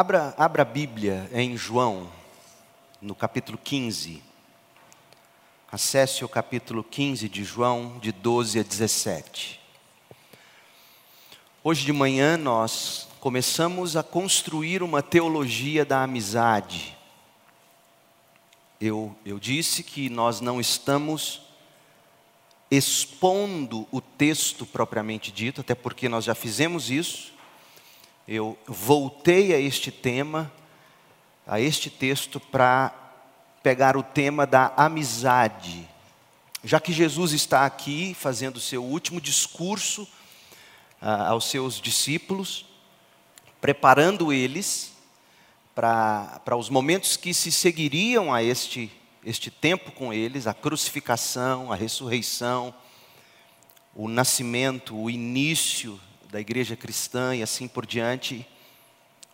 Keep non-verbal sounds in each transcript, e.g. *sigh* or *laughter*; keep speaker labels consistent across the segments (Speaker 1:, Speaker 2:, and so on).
Speaker 1: Abra, abra a Bíblia em João, no capítulo 15. Acesse o capítulo 15 de João, de 12 a 17. Hoje de manhã nós começamos a construir uma teologia da amizade. Eu, eu disse que nós não estamos expondo o texto propriamente dito, até porque nós já fizemos isso eu voltei a este tema, a este texto, para pegar o tema da amizade. Já que Jesus está aqui fazendo o seu último discurso ah, aos seus discípulos, preparando eles para, os momentos que se seguiriam a este, este tempo com eles a crucificação, a ressurreição, o nascimento, o início da igreja cristã e assim por diante.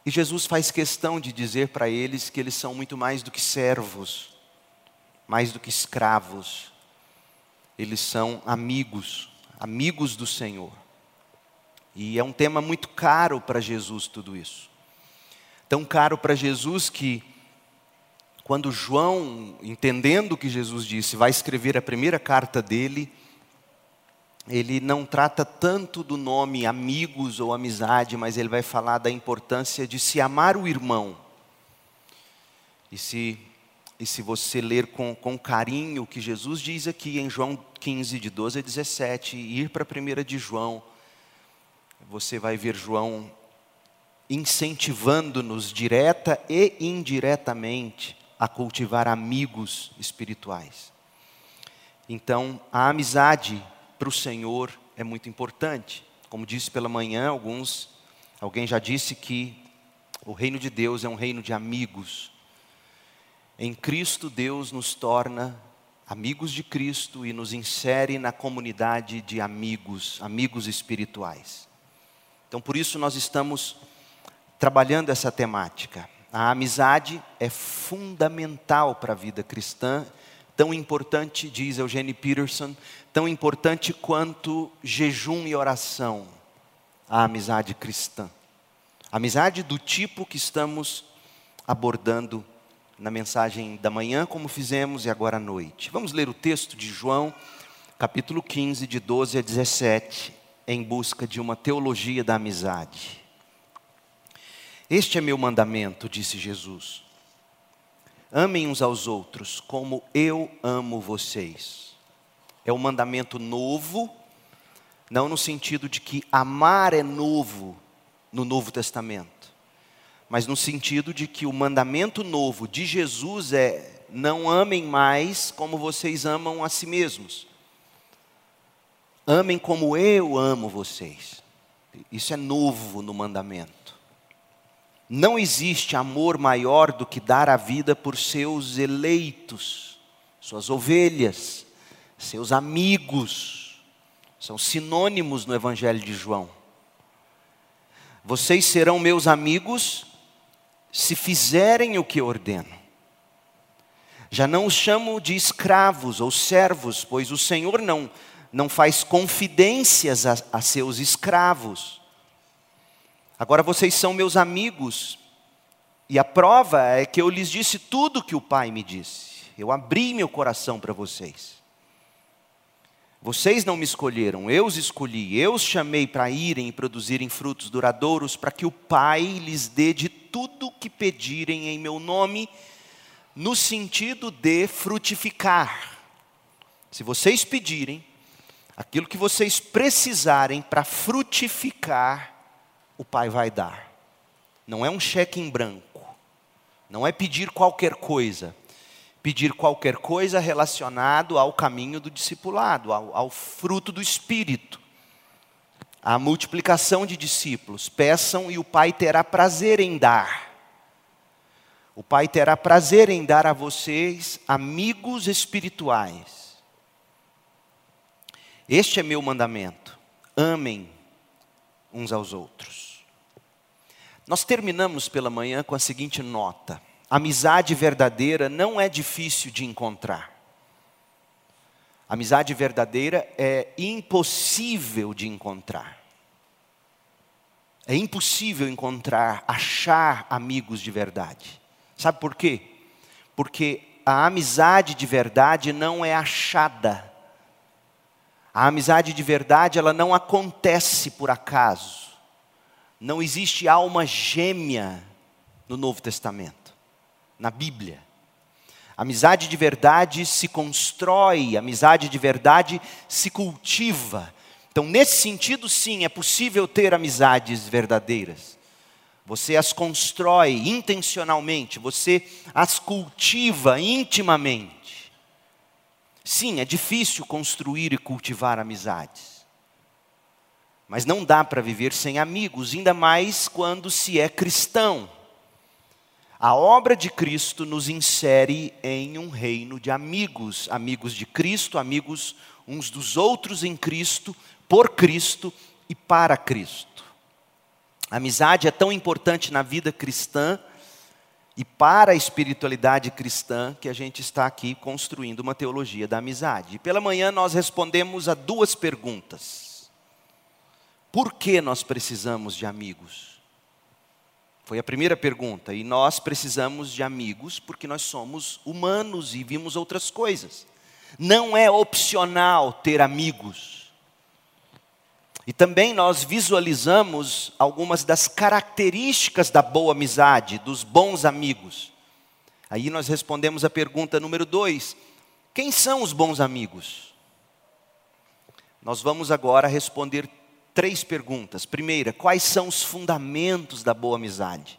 Speaker 1: E Jesus faz questão de dizer para eles que eles são muito mais do que servos, mais do que escravos. Eles são amigos, amigos do Senhor. E é um tema muito caro para Jesus tudo isso. Tão caro para Jesus que quando João, entendendo o que Jesus disse, vai escrever a primeira carta dele, ele não trata tanto do nome amigos ou amizade, mas ele vai falar da importância de se amar o irmão. E se, e se você ler com, com carinho o que Jesus diz aqui em João 15, de 12 a 17, e ir para a primeira de João, você vai ver João incentivando-nos direta e indiretamente a cultivar amigos espirituais. Então, a amizade para o Senhor é muito importante. Como disse pela manhã, alguns, alguém já disse que o reino de Deus é um reino de amigos. Em Cristo, Deus nos torna amigos de Cristo e nos insere na comunidade de amigos, amigos espirituais. Então, por isso, nós estamos trabalhando essa temática. A amizade é fundamental para a vida cristã tão importante, diz Eugene Peterson, tão importante quanto jejum e oração, a amizade cristã. Amizade do tipo que estamos abordando na mensagem da manhã, como fizemos e agora à noite. Vamos ler o texto de João, capítulo 15, de 12 a 17, em busca de uma teologia da amizade. Este é meu mandamento, disse Jesus Amem uns aos outros como eu amo vocês. É um mandamento novo, não no sentido de que amar é novo no Novo Testamento, mas no sentido de que o mandamento novo de Jesus é: não amem mais como vocês amam a si mesmos. Amem como eu amo vocês. Isso é novo no mandamento. Não existe amor maior do que dar a vida por seus eleitos, suas ovelhas, seus amigos. São sinônimos no Evangelho de João. Vocês serão meus amigos se fizerem o que ordeno. Já não os chamo de escravos ou servos, pois o Senhor não, não faz confidências a, a seus escravos Agora vocês são meus amigos, e a prova é que eu lhes disse tudo que o Pai me disse. Eu abri meu coração para vocês. Vocês não me escolheram, eu os escolhi, eu os chamei para irem e produzirem frutos duradouros, para que o Pai lhes dê de tudo que pedirem em meu nome, no sentido de frutificar. Se vocês pedirem aquilo que vocês precisarem para frutificar, o Pai vai dar. Não é um cheque em branco. Não é pedir qualquer coisa. Pedir qualquer coisa relacionado ao caminho do discipulado, ao, ao fruto do Espírito. A multiplicação de discípulos. Peçam e o Pai terá prazer em dar. O Pai terá prazer em dar a vocês amigos espirituais. Este é meu mandamento. Amem uns aos outros. Nós terminamos pela manhã com a seguinte nota: amizade verdadeira não é difícil de encontrar. Amizade verdadeira é impossível de encontrar. É impossível encontrar, achar amigos de verdade. Sabe por quê? Porque a amizade de verdade não é achada. A amizade de verdade, ela não acontece por acaso. Não existe alma gêmea no Novo Testamento, na Bíblia. Amizade de verdade se constrói, amizade de verdade se cultiva. Então, nesse sentido, sim, é possível ter amizades verdadeiras. Você as constrói intencionalmente, você as cultiva intimamente. Sim, é difícil construir e cultivar amizades. Mas não dá para viver sem amigos, ainda mais quando se é cristão. A obra de Cristo nos insere em um reino de amigos, amigos de Cristo, amigos uns dos outros em Cristo, por Cristo e para Cristo. A amizade é tão importante na vida cristã e para a espiritualidade cristã que a gente está aqui construindo uma teologia da amizade. E pela manhã nós respondemos a duas perguntas. Por que nós precisamos de amigos? Foi a primeira pergunta. E nós precisamos de amigos porque nós somos humanos e vimos outras coisas. Não é opcional ter amigos. E também nós visualizamos algumas das características da boa amizade, dos bons amigos. Aí nós respondemos a pergunta número dois: quem são os bons amigos? Nós vamos agora responder três perguntas. Primeira, quais são os fundamentos da boa amizade?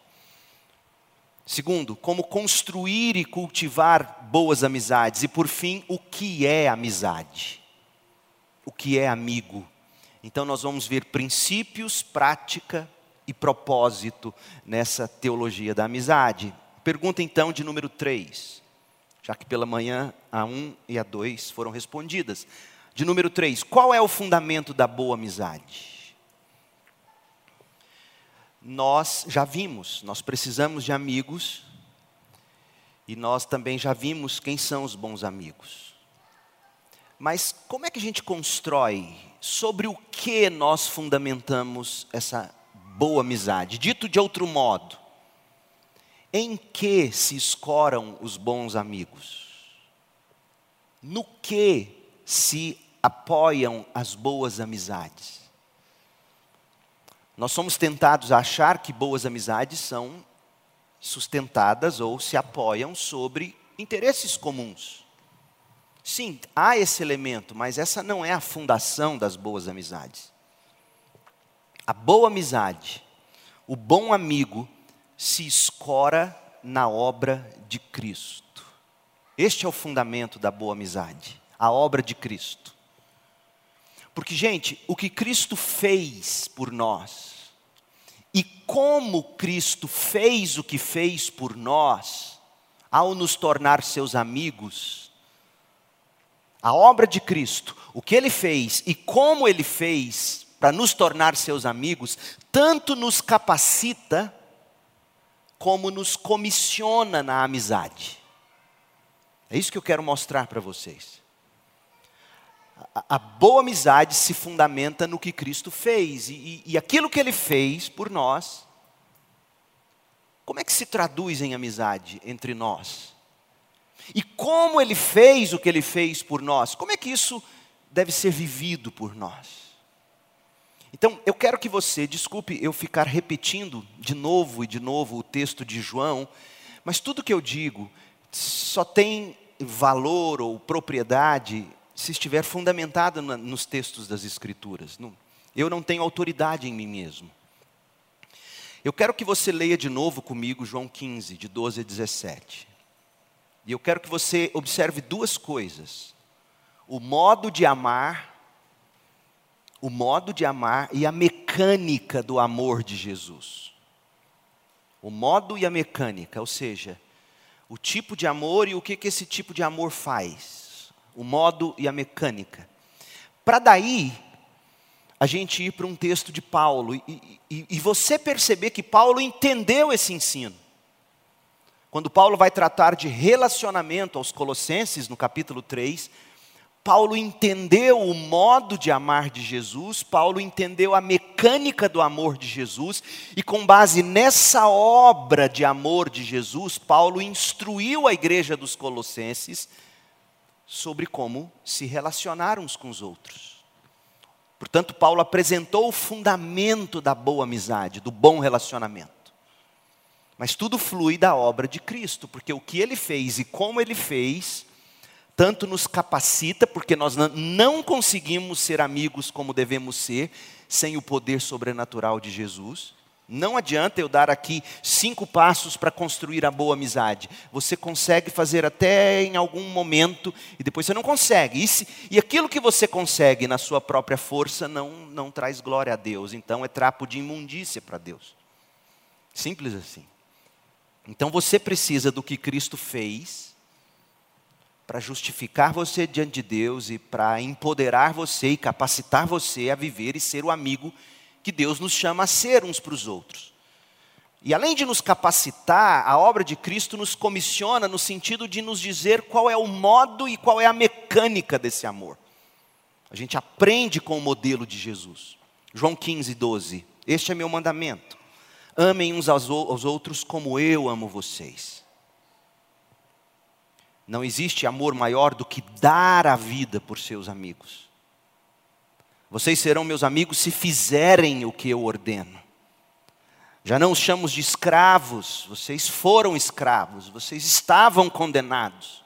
Speaker 1: Segundo, como construir e cultivar boas amizades? E por fim, o que é amizade? O que é amigo? Então nós vamos ver princípios, prática e propósito nessa teologia da amizade. Pergunta então de número 3, já que pela manhã a 1 e a 2 foram respondidas. De número 3, qual é o fundamento da boa amizade? Nós já vimos, nós precisamos de amigos e nós também já vimos quem são os bons amigos. Mas como é que a gente constrói? Sobre o que nós fundamentamos essa boa amizade? Dito de outro modo, em que se escoram os bons amigos? No que se apoiam as boas amizades. Nós somos tentados a achar que boas amizades são sustentadas ou se apoiam sobre interesses comuns. Sim, há esse elemento, mas essa não é a fundação das boas amizades. A boa amizade, o bom amigo, se escora na obra de Cristo. Este é o fundamento da boa amizade, a obra de Cristo. Porque, gente, o que Cristo fez por nós, e como Cristo fez o que fez por nós, ao nos tornar seus amigos, a obra de Cristo, o que ele fez e como ele fez para nos tornar seus amigos, tanto nos capacita, como nos comissiona na amizade. É isso que eu quero mostrar para vocês a, boa amizade se fundamenta no que Cristo fez. E, e aquilo que Ele fez por nós, como é que se traduz em amizade entre nós? E como Ele fez o que Ele fez por nós? Como é que isso deve ser vivido por nós? Então, eu quero que você, desculpe eu ficar repetindo de novo e de novo o texto de João, mas tudo que eu digo só tem valor ou propriedade se estiver fundamentado nos textos das Escrituras. Eu não tenho autoridade em mim mesmo. Eu quero que você leia de novo comigo João 15, de 12 a 17. E eu quero que você observe duas coisas: o modo de amar, o modo de amar e a mecânica do amor de Jesus. O modo e a mecânica, ou seja, o tipo de amor e o que, que esse tipo de amor faz o modo e a mecânica. Para daí, a gente ir para um texto de Paulo e, e, e, você perceber que Paulo entendeu esse ensino. Quando Paulo vai tratar de relacionamento aos Colossenses, no capítulo 3, Paulo entendeu o modo de amar de Jesus, Paulo entendeu a mecânica do amor de Jesus, e com base nessa obra de amor de Jesus, Paulo instruiu a igreja dos Colossenses sobre como se relacionar uns com os outros. Portanto, Paulo apresentou o fundamento da boa amizade, do bom relacionamento. Mas tudo flui da obra de Cristo, porque o que ele fez e como ele fez, tanto nos capacita, porque nós não conseguimos ser amigos como devemos ser, sem o poder sobrenatural de Jesus. Não adianta eu dar aqui cinco passos para construir a boa amizade. Você consegue fazer até em algum momento e depois você não consegue. E, se, e aquilo que você consegue na sua própria força não, não traz glória a Deus. Então é trapo de imundícia para Deus. Simples assim. Então você precisa do que Cristo fez para justificar você diante de Deus e para empoderar você e capacitar você a viver e ser o amigo que Deus nos chama a ser uns para os outros. E além de nos capacitar, a obra de Cristo nos comissiona no sentido de nos dizer qual é o modo e qual é a mecânica desse amor. A gente aprende com o modelo de Jesus. João 15, 12. Este é meu mandamento Amem uns aos outros como eu amo vocês. Não existe amor maior do que dar a vida por seus amigos. Vocês serão meus amigos se fizerem o que eu ordeno. Já não os chamo de escravos, vocês foram escravos, vocês estavam condenados.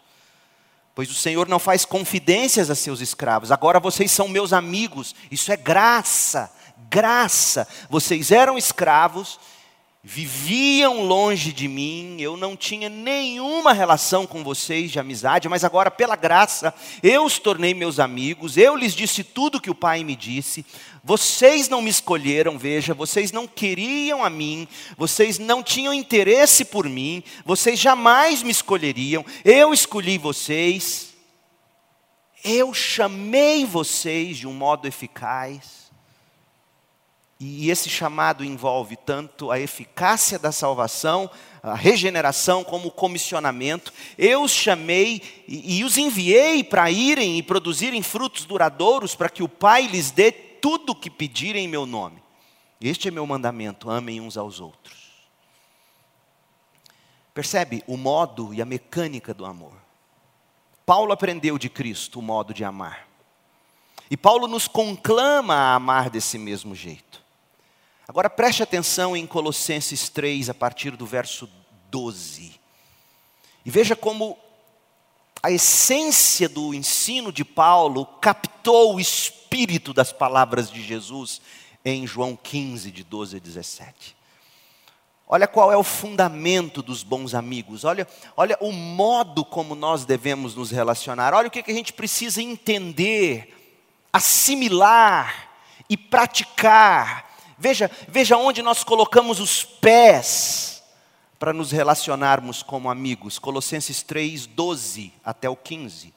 Speaker 1: Pois o Senhor não faz confidências a seus escravos, agora vocês são meus amigos, isso é graça, graça. Vocês eram escravos viviam longe de mim, eu não tinha nenhuma relação com vocês de amizade, mas agora, pela graça, eu os tornei meus amigos, eu lhes disse tudo que o Pai me disse. Vocês não me escolheram, veja, vocês não queriam a mim, vocês não tinham interesse por mim, vocês jamais me escolheriam, eu escolhi vocês, eu chamei vocês de um modo eficaz. E esse chamado envolve tanto a eficácia da salvação, a regeneração, como o comissionamento. Eu os chamei e, e os enviei para irem e produzirem frutos duradouros, para que o Pai lhes dê tudo o que pedirem em meu nome. Este é meu mandamento: amem uns aos outros. Percebe o modo e a mecânica do amor? Paulo aprendeu de Cristo o modo de amar. E Paulo nos conclama a amar desse mesmo jeito. Agora preste atenção em Colossenses 3, a partir do verso 12. E veja como a essência do ensino de Paulo captou o espírito das palavras de Jesus em João 15, de 12 a 17. Olha qual é o fundamento dos bons amigos, olha, olha o modo como nós devemos nos relacionar, olha o que a gente precisa entender, assimilar e praticar Veja, veja onde nós colocamos os pés para nos relacionarmos como amigos. Colossenses 3, 12 até o 15.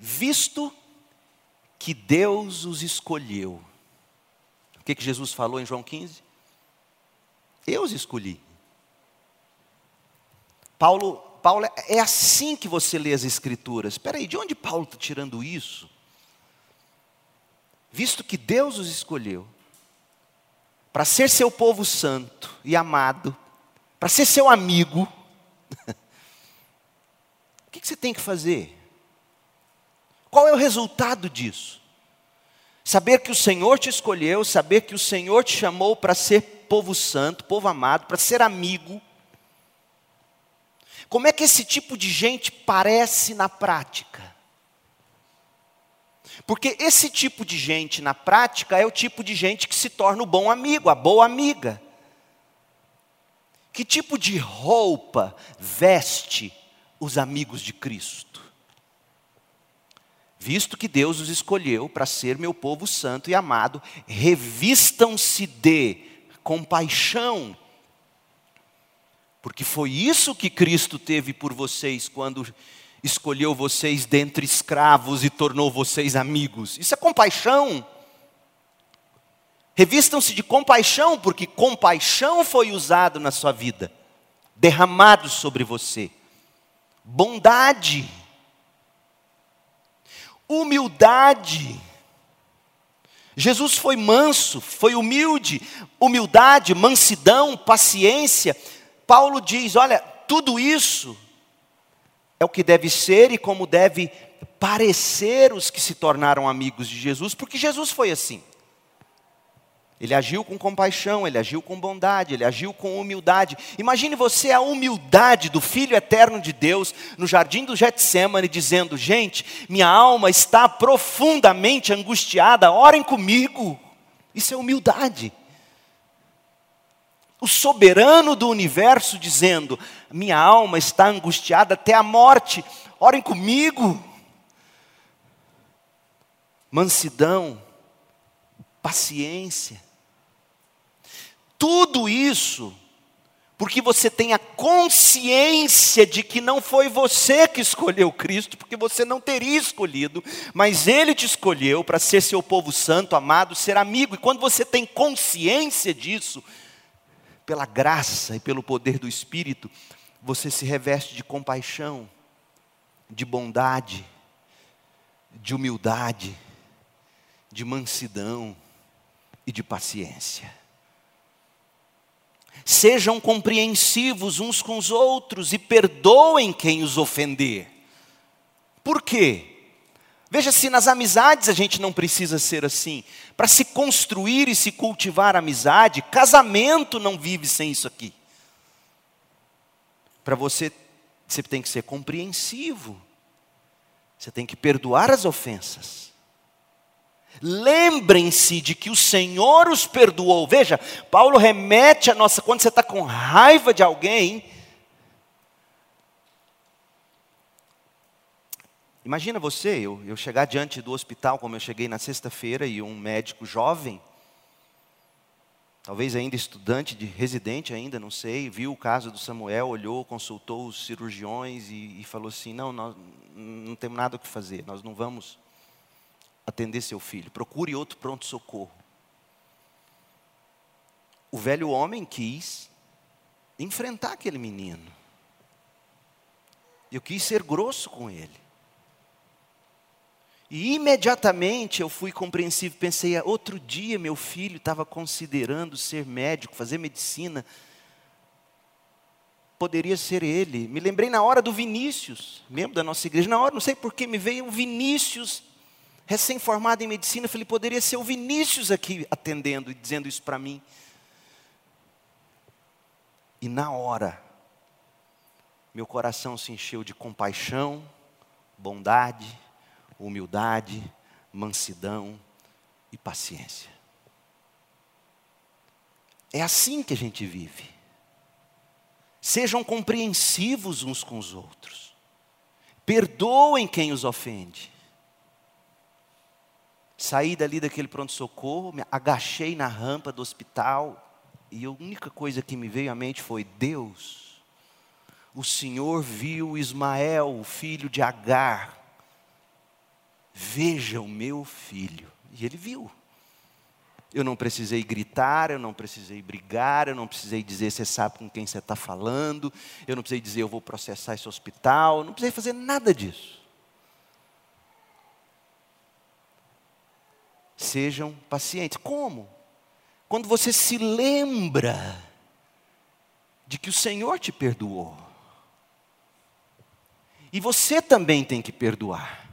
Speaker 1: Visto que Deus os escolheu. O que, que Jesus falou em João 15? Eu os escolhi. Paulo, Paulo, é assim que você lê as Escrituras. Espera aí, de onde Paulo está tirando isso? Visto que Deus os escolheu para ser seu povo santo e amado, para ser seu amigo, *laughs* o que você tem que fazer? Qual é o resultado disso? Saber que o Senhor te escolheu, saber que o Senhor te chamou para ser povo santo, povo amado, para ser amigo. Como é que esse tipo de gente parece na prática? Porque esse tipo de gente, na prática, é o tipo de gente que se torna o bom amigo, a boa amiga. Que tipo de roupa veste os amigos de Cristo? Visto que Deus os escolheu para ser meu povo santo e amado, revistam-se de compaixão. Porque foi isso que Cristo teve por vocês quando escolheu vocês dentre escravos e tornou vocês amigos. Isso é compaixão. Revistam-se de compaixão, porque compaixão foi usado na sua vida, derramado sobre você. bondade, humildade. Jesus foi manso, foi humilde, humildade, mansidão, paciência. Paulo diz: olha, tudo isso é o que deve ser e como deve parecer os que se tornaram amigos de Jesus, porque Jesus foi assim. Ele agiu com compaixão, ele agiu com bondade, ele agiu com humildade. Imagine você a humildade do Filho eterno de Deus no jardim do Getsemane, dizendo: Gente, minha alma está profundamente angustiada, orem comigo. Isso é humildade. O soberano do universo dizendo: Minha alma está angustiada até a morte, orem comigo. Mansidão, paciência, tudo isso porque você tem a consciência de que não foi você que escolheu Cristo, porque você não teria escolhido, mas Ele te escolheu para ser seu povo santo, amado, ser amigo. E quando você tem consciência disso, pela graça e pelo poder do Espírito, você se reveste de compaixão, de bondade, de humildade, de mansidão e de paciência. Sejam compreensivos uns com os outros e perdoem quem os ofender. Por quê? Veja se nas amizades a gente não precisa ser assim. Para se construir e se cultivar amizade, casamento não vive sem isso aqui. Para você, você tem que ser compreensivo. Você tem que perdoar as ofensas. Lembrem-se de que o Senhor os perdoou. Veja, Paulo remete a nossa, quando você está com raiva de alguém. Imagina você, eu, eu chegar diante do hospital, como eu cheguei na sexta-feira, e um médico jovem, talvez ainda estudante, de residente ainda, não sei, viu o caso do Samuel, olhou, consultou os cirurgiões e, e falou assim: não, nós não temos nada o que fazer, nós não vamos atender seu filho. Procure outro pronto-socorro. O velho homem quis enfrentar aquele menino. Eu quis ser grosso com ele. E imediatamente eu fui compreensivo, pensei, outro dia meu filho estava considerando ser médico, fazer medicina. Poderia ser ele. Me lembrei na hora do Vinícius, membro da nossa igreja, na hora, não sei porquê, me veio o Vinícius recém-formado em medicina, eu falei, poderia ser o Vinícius aqui atendendo e dizendo isso para mim. E na hora, meu coração se encheu de compaixão, bondade, humildade, mansidão e paciência. É assim que a gente vive. Sejam compreensivos uns com os outros. Perdoem quem os ofende. Saí dali daquele pronto-socorro, me agachei na rampa do hospital e a única coisa que me veio à mente foi: Deus, o Senhor viu Ismael, o filho de Agar, veja o meu filho. E ele viu. Eu não precisei gritar, eu não precisei brigar, eu não precisei dizer você sabe com quem você está falando, eu não precisei dizer eu vou processar esse hospital, não precisei fazer nada disso. Sejam pacientes. Como? Quando você se lembra de que o Senhor te perdoou. E você também tem que perdoar.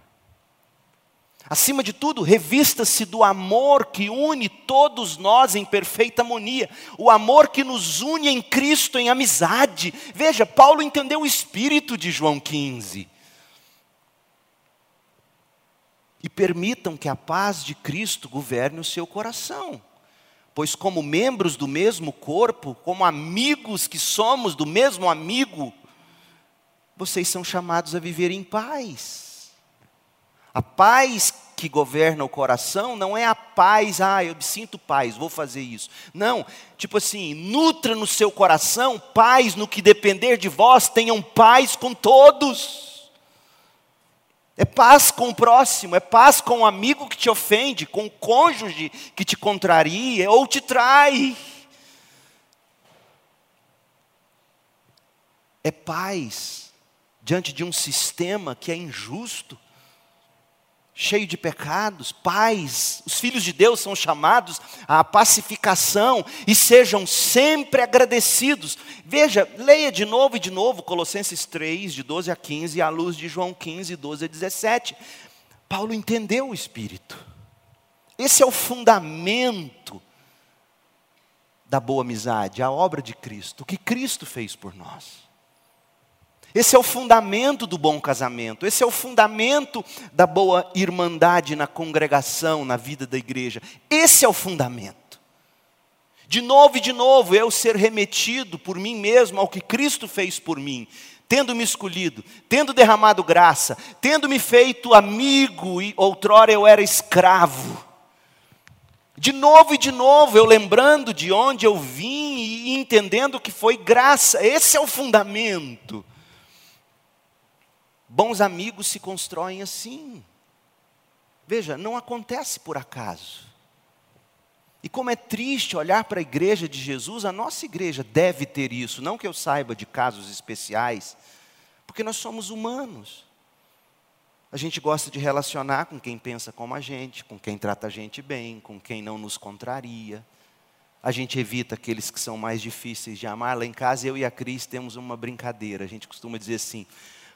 Speaker 1: Acima de tudo, revista-se do amor que une todos nós em perfeita harmonia, o amor que nos une em Cristo em amizade. Veja, Paulo entendeu o espírito de João 15. e permitam que a paz de Cristo governe o seu coração. Pois, como membros do mesmo corpo, como amigos que somos do mesmo amigo, vocês são chamados a viver em paz. A paz que governa o coração não é a paz, ah, eu me sinto paz, vou fazer isso. Não, tipo assim, nutra no seu coração paz no que depender de vós, tenham paz com todos. É paz com o próximo, é paz com o amigo que te ofende, com o cônjuge que te contraria ou te trai. É paz diante de um sistema que é injusto, cheio de pecados. Pais, os filhos de Deus são chamados à pacificação e sejam sempre agradecidos. Veja, leia de novo e de novo Colossenses 3, de 12 a 15, à luz de João 15, 12 a 17. Paulo entendeu o Espírito. Esse é o fundamento da boa amizade, a obra de Cristo, o que Cristo fez por nós. Esse é o fundamento do bom casamento, esse é o fundamento da boa irmandade na congregação, na vida da igreja. Esse é o fundamento. De novo e de novo, eu ser remetido por mim mesmo ao que Cristo fez por mim, tendo me escolhido, tendo derramado graça, tendo me feito amigo e outrora eu era escravo. De novo e de novo, eu lembrando de onde eu vim e entendendo que foi graça, esse é o fundamento. Bons amigos se constroem assim. Veja, não acontece por acaso. E como é triste olhar para a igreja de Jesus, a nossa igreja deve ter isso, não que eu saiba de casos especiais, porque nós somos humanos. A gente gosta de relacionar com quem pensa como a gente, com quem trata a gente bem, com quem não nos contraria. A gente evita aqueles que são mais difíceis de amar. Lá em casa, eu e a Cris temos uma brincadeira. A gente costuma dizer assim: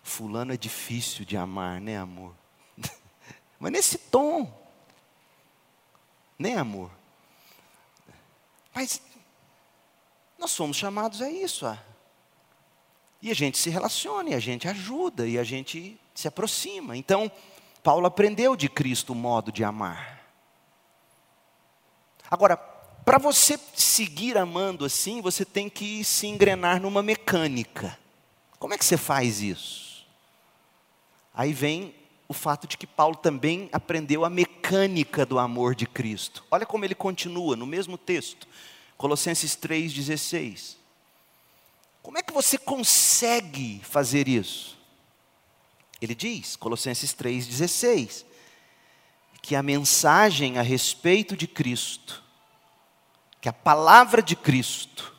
Speaker 1: Fulano é difícil de amar, né, amor? *laughs* Mas nesse tom, né, amor? Mas nós somos chamados a isso, a e a gente se relaciona, e a gente ajuda, e a gente se aproxima. Então, Paulo aprendeu de Cristo o modo de amar. Agora, para você seguir amando assim, você tem que se engrenar numa mecânica. Como é que você faz isso? Aí vem o fato de que Paulo também aprendeu a mecânica do amor de Cristo. Olha como ele continua no mesmo texto, Colossenses 3,16. Como é que você consegue fazer isso? Ele diz, Colossenses 3,16, que a mensagem a respeito de Cristo, que a palavra de Cristo,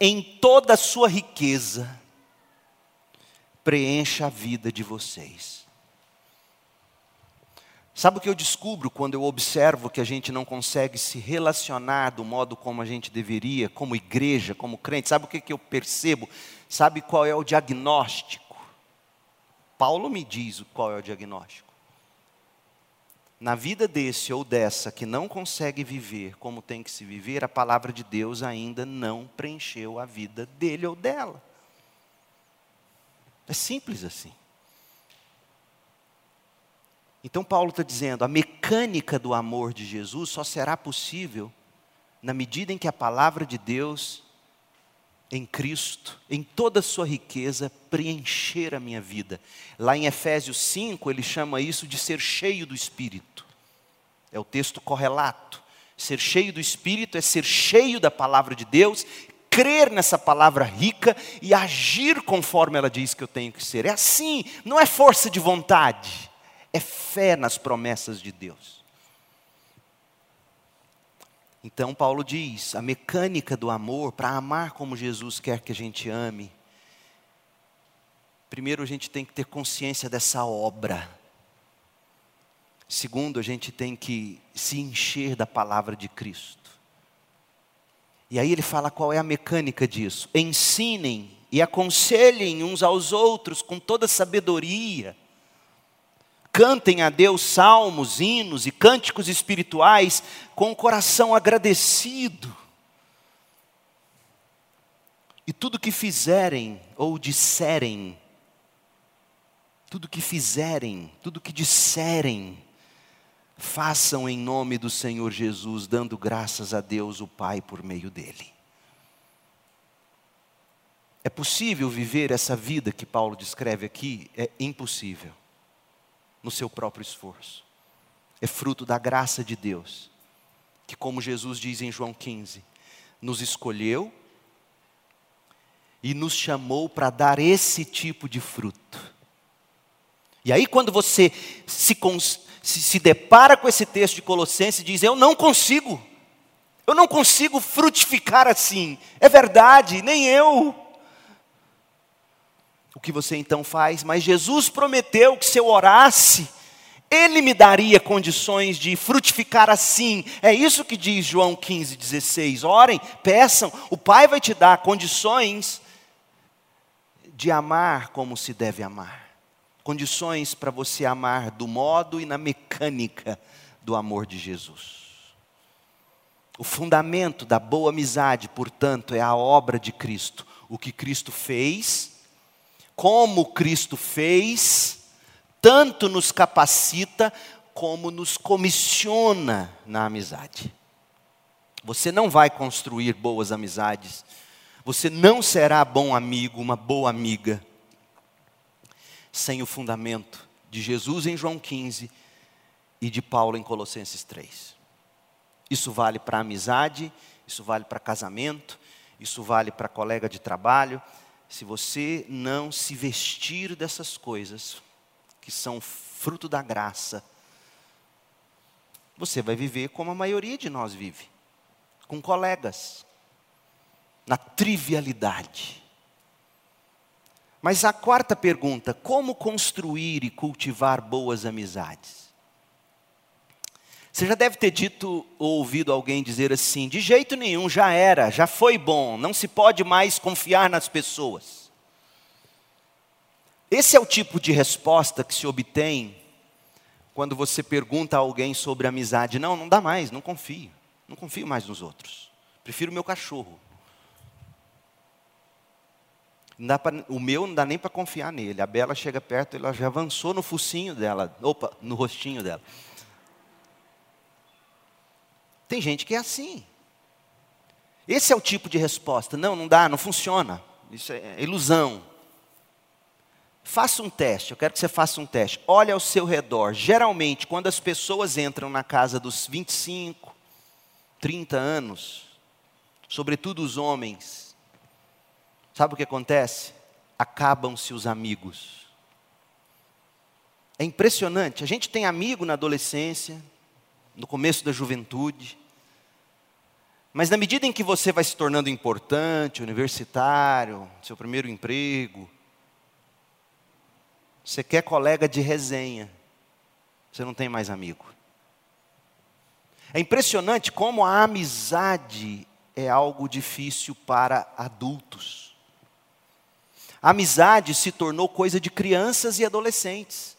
Speaker 1: em toda a sua riqueza, preencha a vida de vocês. Sabe o que eu descubro quando eu observo que a gente não consegue se relacionar do modo como a gente deveria, como igreja, como crente? Sabe o que eu percebo? Sabe qual é o diagnóstico? Paulo me diz qual é o diagnóstico. Na vida desse ou dessa que não consegue viver como tem que se viver, a palavra de Deus ainda não preencheu a vida dele ou dela. É simples assim. Então, Paulo está dizendo: a mecânica do amor de Jesus só será possível na medida em que a palavra de Deus, em Cristo, em toda a sua riqueza, preencher a minha vida. Lá em Efésios 5, ele chama isso de ser cheio do Espírito. É o texto correlato. Ser cheio do Espírito é ser cheio da palavra de Deus, crer nessa palavra rica e agir conforme ela diz que eu tenho que ser. É assim, não é força de vontade é fé nas promessas de Deus. Então, Paulo diz: a mecânica do amor, para amar como Jesus quer que a gente ame, primeiro a gente tem que ter consciência dessa obra. Segundo, a gente tem que se encher da palavra de Cristo. E aí ele fala qual é a mecânica disso. Ensinem e aconselhem uns aos outros com toda sabedoria cantem a Deus salmos, hinos e cânticos espirituais com o coração agradecido. E tudo que fizerem ou disserem, tudo que fizerem, tudo que disserem, façam em nome do Senhor Jesus, dando graças a Deus o Pai por meio dele. É possível viver essa vida que Paulo descreve aqui? É impossível no seu próprio esforço. É fruto da graça de Deus, que, como Jesus diz em João 15, nos escolheu e nos chamou para dar esse tipo de fruto. E aí, quando você se, se, se depara com esse texto de Colossenses, diz: Eu não consigo, eu não consigo frutificar assim. É verdade, nem eu. o que você então faz, mas Jesus prometeu que se eu orasse, Ele me daria condições de frutificar assim. É isso que diz João 15, 16. Orem, peçam, o Pai vai te dar condições de amar como se deve amar. Condições para você amar do modo e na mecânica do amor de Jesus. O fundamento da boa amizade, portanto, é a obra de Cristo. O que Cristo fez, como Cristo fez, tanto nos capacita como nos comissiona na amizade. Você não vai construir boas amizades, você não será bom amigo, uma boa amiga, sem o fundamento de Jesus em João 15 e de Paulo em Colossenses 3. Isso vale para amizade, isso vale para casamento, isso vale para colega de trabalho. Se você não se vestir dessas coisas, que são fruto da graça, você vai viver como a maioria de nós vive, com colegas, na trivialidade. Mas a quarta pergunta: como construir e cultivar boas amizades? Você já deve ter dito ou ouvido alguém dizer assim: de jeito nenhum, já era, já foi bom, não se pode mais confiar nas pessoas. Esse é o tipo de resposta que se obtém quando você pergunta a alguém sobre amizade: não, não dá mais, não confio, não confio mais nos outros, prefiro meu cachorro. Pra, o meu não dá nem para confiar nele. A Bela chega perto, ela já avançou no focinho dela, opa, no rostinho dela. Tem gente que é assim. Esse é o tipo de resposta. Não, não dá, não funciona. Isso é ilusão. Faça um teste, eu quero que você faça um teste. Olhe ao seu redor. Geralmente, quando as pessoas entram na casa dos 25, 30 anos, sobretudo os homens, sabe o que acontece? Acabam-se os amigos. É impressionante. A gente tem amigo na adolescência, no começo da juventude. Mas na medida em que você vai se tornando importante, universitário, seu primeiro emprego, você quer colega de resenha, você não tem mais amigo. É impressionante como a amizade é algo difícil para adultos. Amizade se tornou coisa de crianças e adolescentes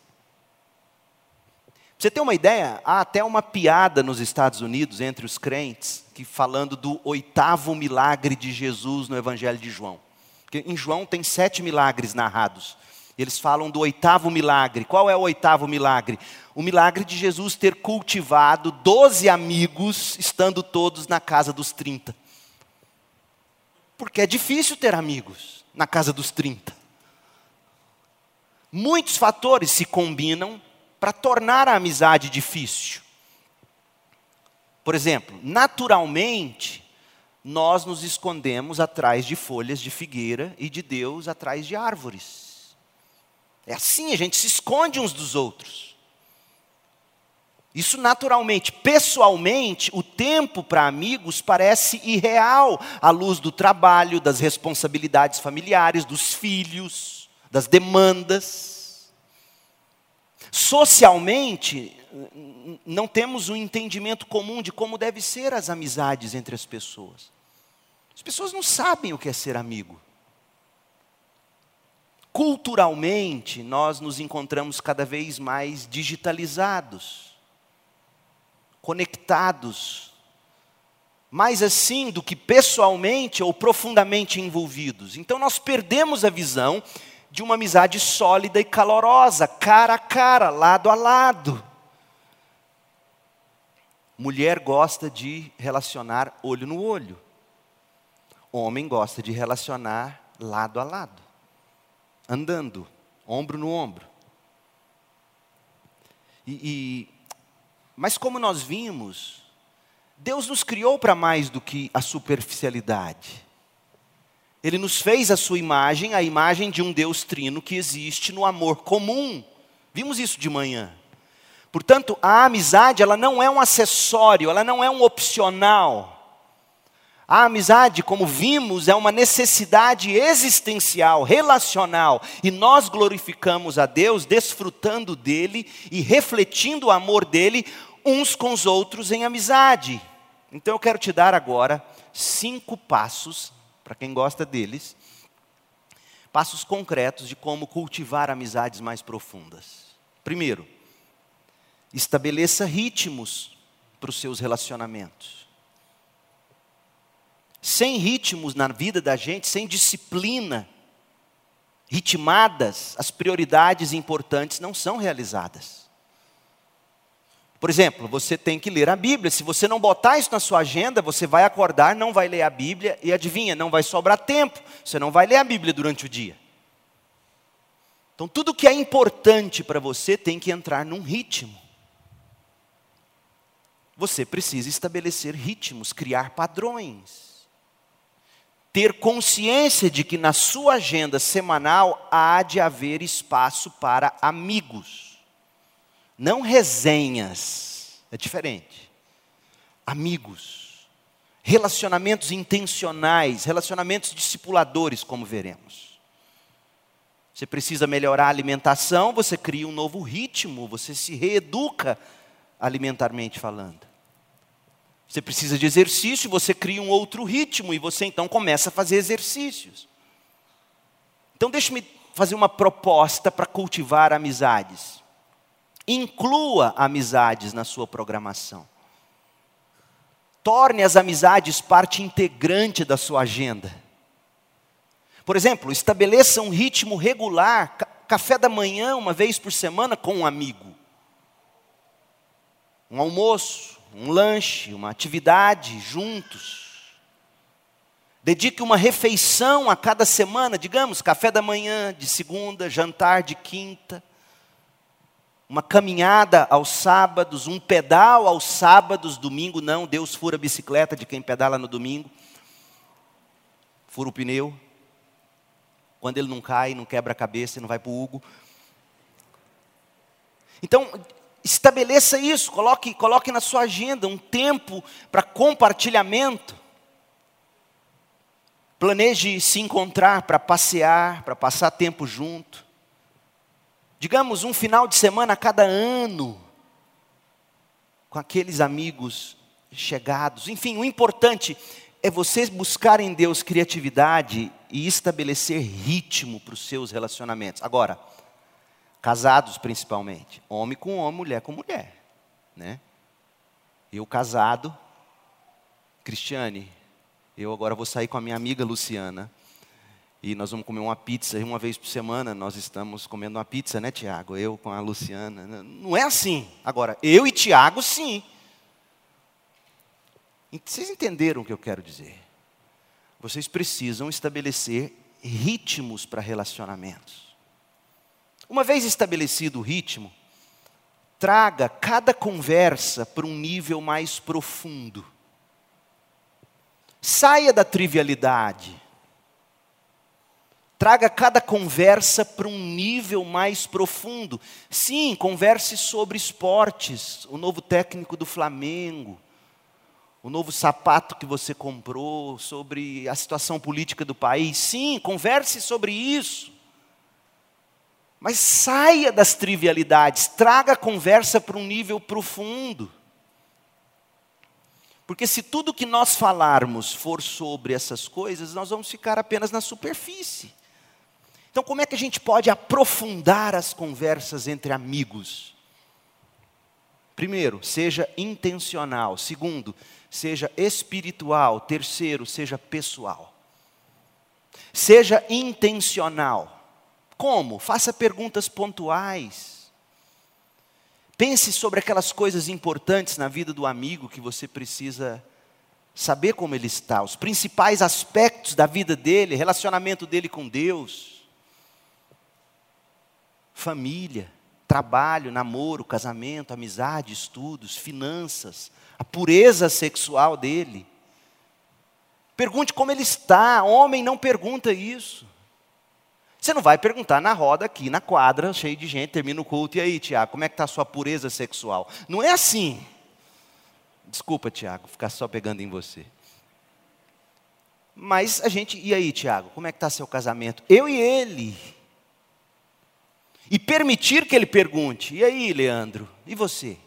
Speaker 1: você tem uma ideia? Há até uma piada nos Estados Unidos entre os crentes, que falando do oitavo milagre de Jesus no Evangelho de João. Porque em João tem sete milagres narrados. Eles falam do oitavo milagre. Qual é o oitavo milagre? O milagre de Jesus ter cultivado doze amigos, estando todos na casa dos trinta. Porque é difícil ter amigos na casa dos trinta. Muitos fatores se combinam para tornar a amizade difícil. Por exemplo, naturalmente, nós nos escondemos atrás de folhas de figueira e de Deus atrás de árvores. É assim, a gente se esconde uns dos outros. Isso naturalmente, pessoalmente, o tempo para amigos parece irreal à luz do trabalho, das responsabilidades familiares, dos filhos, das demandas. Socialmente, não temos um entendimento comum de como devem ser as amizades entre as pessoas. As pessoas não sabem o que é ser amigo. Culturalmente, nós nos encontramos cada vez mais digitalizados, conectados, mais assim do que pessoalmente ou profundamente envolvidos. Então, nós perdemos a visão de uma amizade sólida e calorosa, cara a cara, lado a lado. Mulher gosta de relacionar olho no olho. Homem gosta de relacionar lado a lado, andando, ombro no ombro. E, e, mas como nós vimos, Deus nos criou para mais do que a superficialidade. Ele nos fez a sua imagem, a imagem de um Deus trino que existe no amor comum. Vimos isso de manhã. Portanto, a amizade, ela não é um acessório, ela não é um opcional. A amizade, como vimos, é uma necessidade existencial, relacional, e nós glorificamos a Deus desfrutando dele e refletindo o amor dele uns com os outros em amizade. Então eu quero te dar agora cinco passos, para quem gosta deles, passos concretos de como cultivar amizades mais profundas. Primeiro, estabeleça ritmos para os seus relacionamentos. Sem ritmos na vida da gente, sem disciplina, ritmadas, as prioridades importantes não são realizadas. Por exemplo, você tem que ler a Bíblia. Se você não botar isso na sua agenda, você vai acordar, não vai ler a Bíblia e adivinha, não vai sobrar tempo. Você não vai ler a Bíblia durante o dia. Então, tudo que é importante para você tem que entrar num ritmo. Você precisa estabelecer ritmos, criar padrões ter consciência de que na sua agenda semanal há de haver espaço para amigos, não resenhas, é diferente. Amigos, relacionamentos intencionais, relacionamentos discipuladores, como veremos. Você precisa melhorar a alimentação, você cria um novo ritmo, você se reeduca alimentarmente falando. Você precisa de exercício, você cria um outro ritmo e você então começa a fazer exercícios. Então, deixe-me fazer uma proposta para cultivar amizades. Inclua amizades na sua programação. Torne as amizades parte integrante da sua agenda. Por exemplo, estabeleça um ritmo regular, café da manhã, uma vez por semana, com um amigo. Um almoço, um lanche, uma atividade juntos. Dedique uma refeição a cada semana, digamos, café da manhã de segunda, jantar de quinta, uma caminhada aos sábados, um pedal aos sábados, domingo não, Deus fura a bicicleta de quem pedala no domingo, fura o pneu, quando ele não cai, não quebra a cabeça não vai para o Hugo. Então, Estabeleça isso, coloque, coloque na sua agenda um tempo para compartilhamento. Planeje se encontrar para passear, para passar tempo junto. Digamos um final de semana a cada ano, com aqueles amigos chegados. Enfim, o importante é vocês buscarem em Deus criatividade e estabelecer ritmo para os seus relacionamentos. Agora, Casados principalmente. Homem com homem, mulher com mulher. Né? Eu casado, Cristiane, eu agora vou sair com a minha amiga Luciana. E nós vamos comer uma pizza uma vez por semana. Nós estamos comendo uma pizza, né, Tiago? Eu com a Luciana. Não é assim. Agora, eu e Tiago, sim. Vocês entenderam o que eu quero dizer? Vocês precisam estabelecer ritmos para relacionamentos. Uma vez estabelecido o ritmo, traga cada conversa para um nível mais profundo. Saia da trivialidade. Traga cada conversa para um nível mais profundo. Sim, converse sobre esportes, o novo técnico do Flamengo, o novo sapato que você comprou, sobre a situação política do país. Sim, converse sobre isso. Mas saia das trivialidades, traga a conversa para um nível profundo. Porque se tudo que nós falarmos for sobre essas coisas, nós vamos ficar apenas na superfície. Então, como é que a gente pode aprofundar as conversas entre amigos? Primeiro, seja intencional. Segundo, seja espiritual. Terceiro, seja pessoal. Seja intencional. Como? Faça perguntas pontuais. Pense sobre aquelas coisas importantes na vida do amigo que você precisa saber como ele está, os principais aspectos da vida dele, relacionamento dele com Deus, família, trabalho, namoro, casamento, amizade, estudos, finanças, a pureza sexual dele. Pergunte como ele está. Homem não pergunta isso. Você não vai perguntar na roda aqui, na quadra, cheio de gente, termina o culto, e aí, Tiago, como é que está a sua pureza sexual? Não é assim. Desculpa, Tiago, ficar só pegando em você. Mas a gente, e aí, Tiago, como é que está seu casamento? Eu e ele. E permitir que ele pergunte: e aí, Leandro, e você?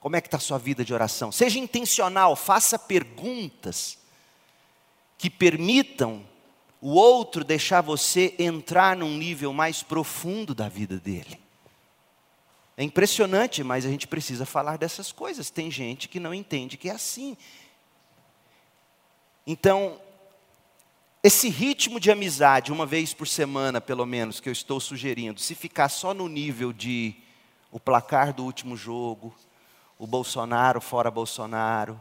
Speaker 1: Como é que está a sua vida de oração? Seja intencional, faça perguntas que permitam o outro deixar você entrar num nível mais profundo da vida dele. É impressionante, mas a gente precisa falar dessas coisas. Tem gente que não entende que é assim. Então, esse ritmo de amizade, uma vez por semana, pelo menos, que eu estou sugerindo, se ficar só no nível de o placar do último jogo, o Bolsonaro fora Bolsonaro,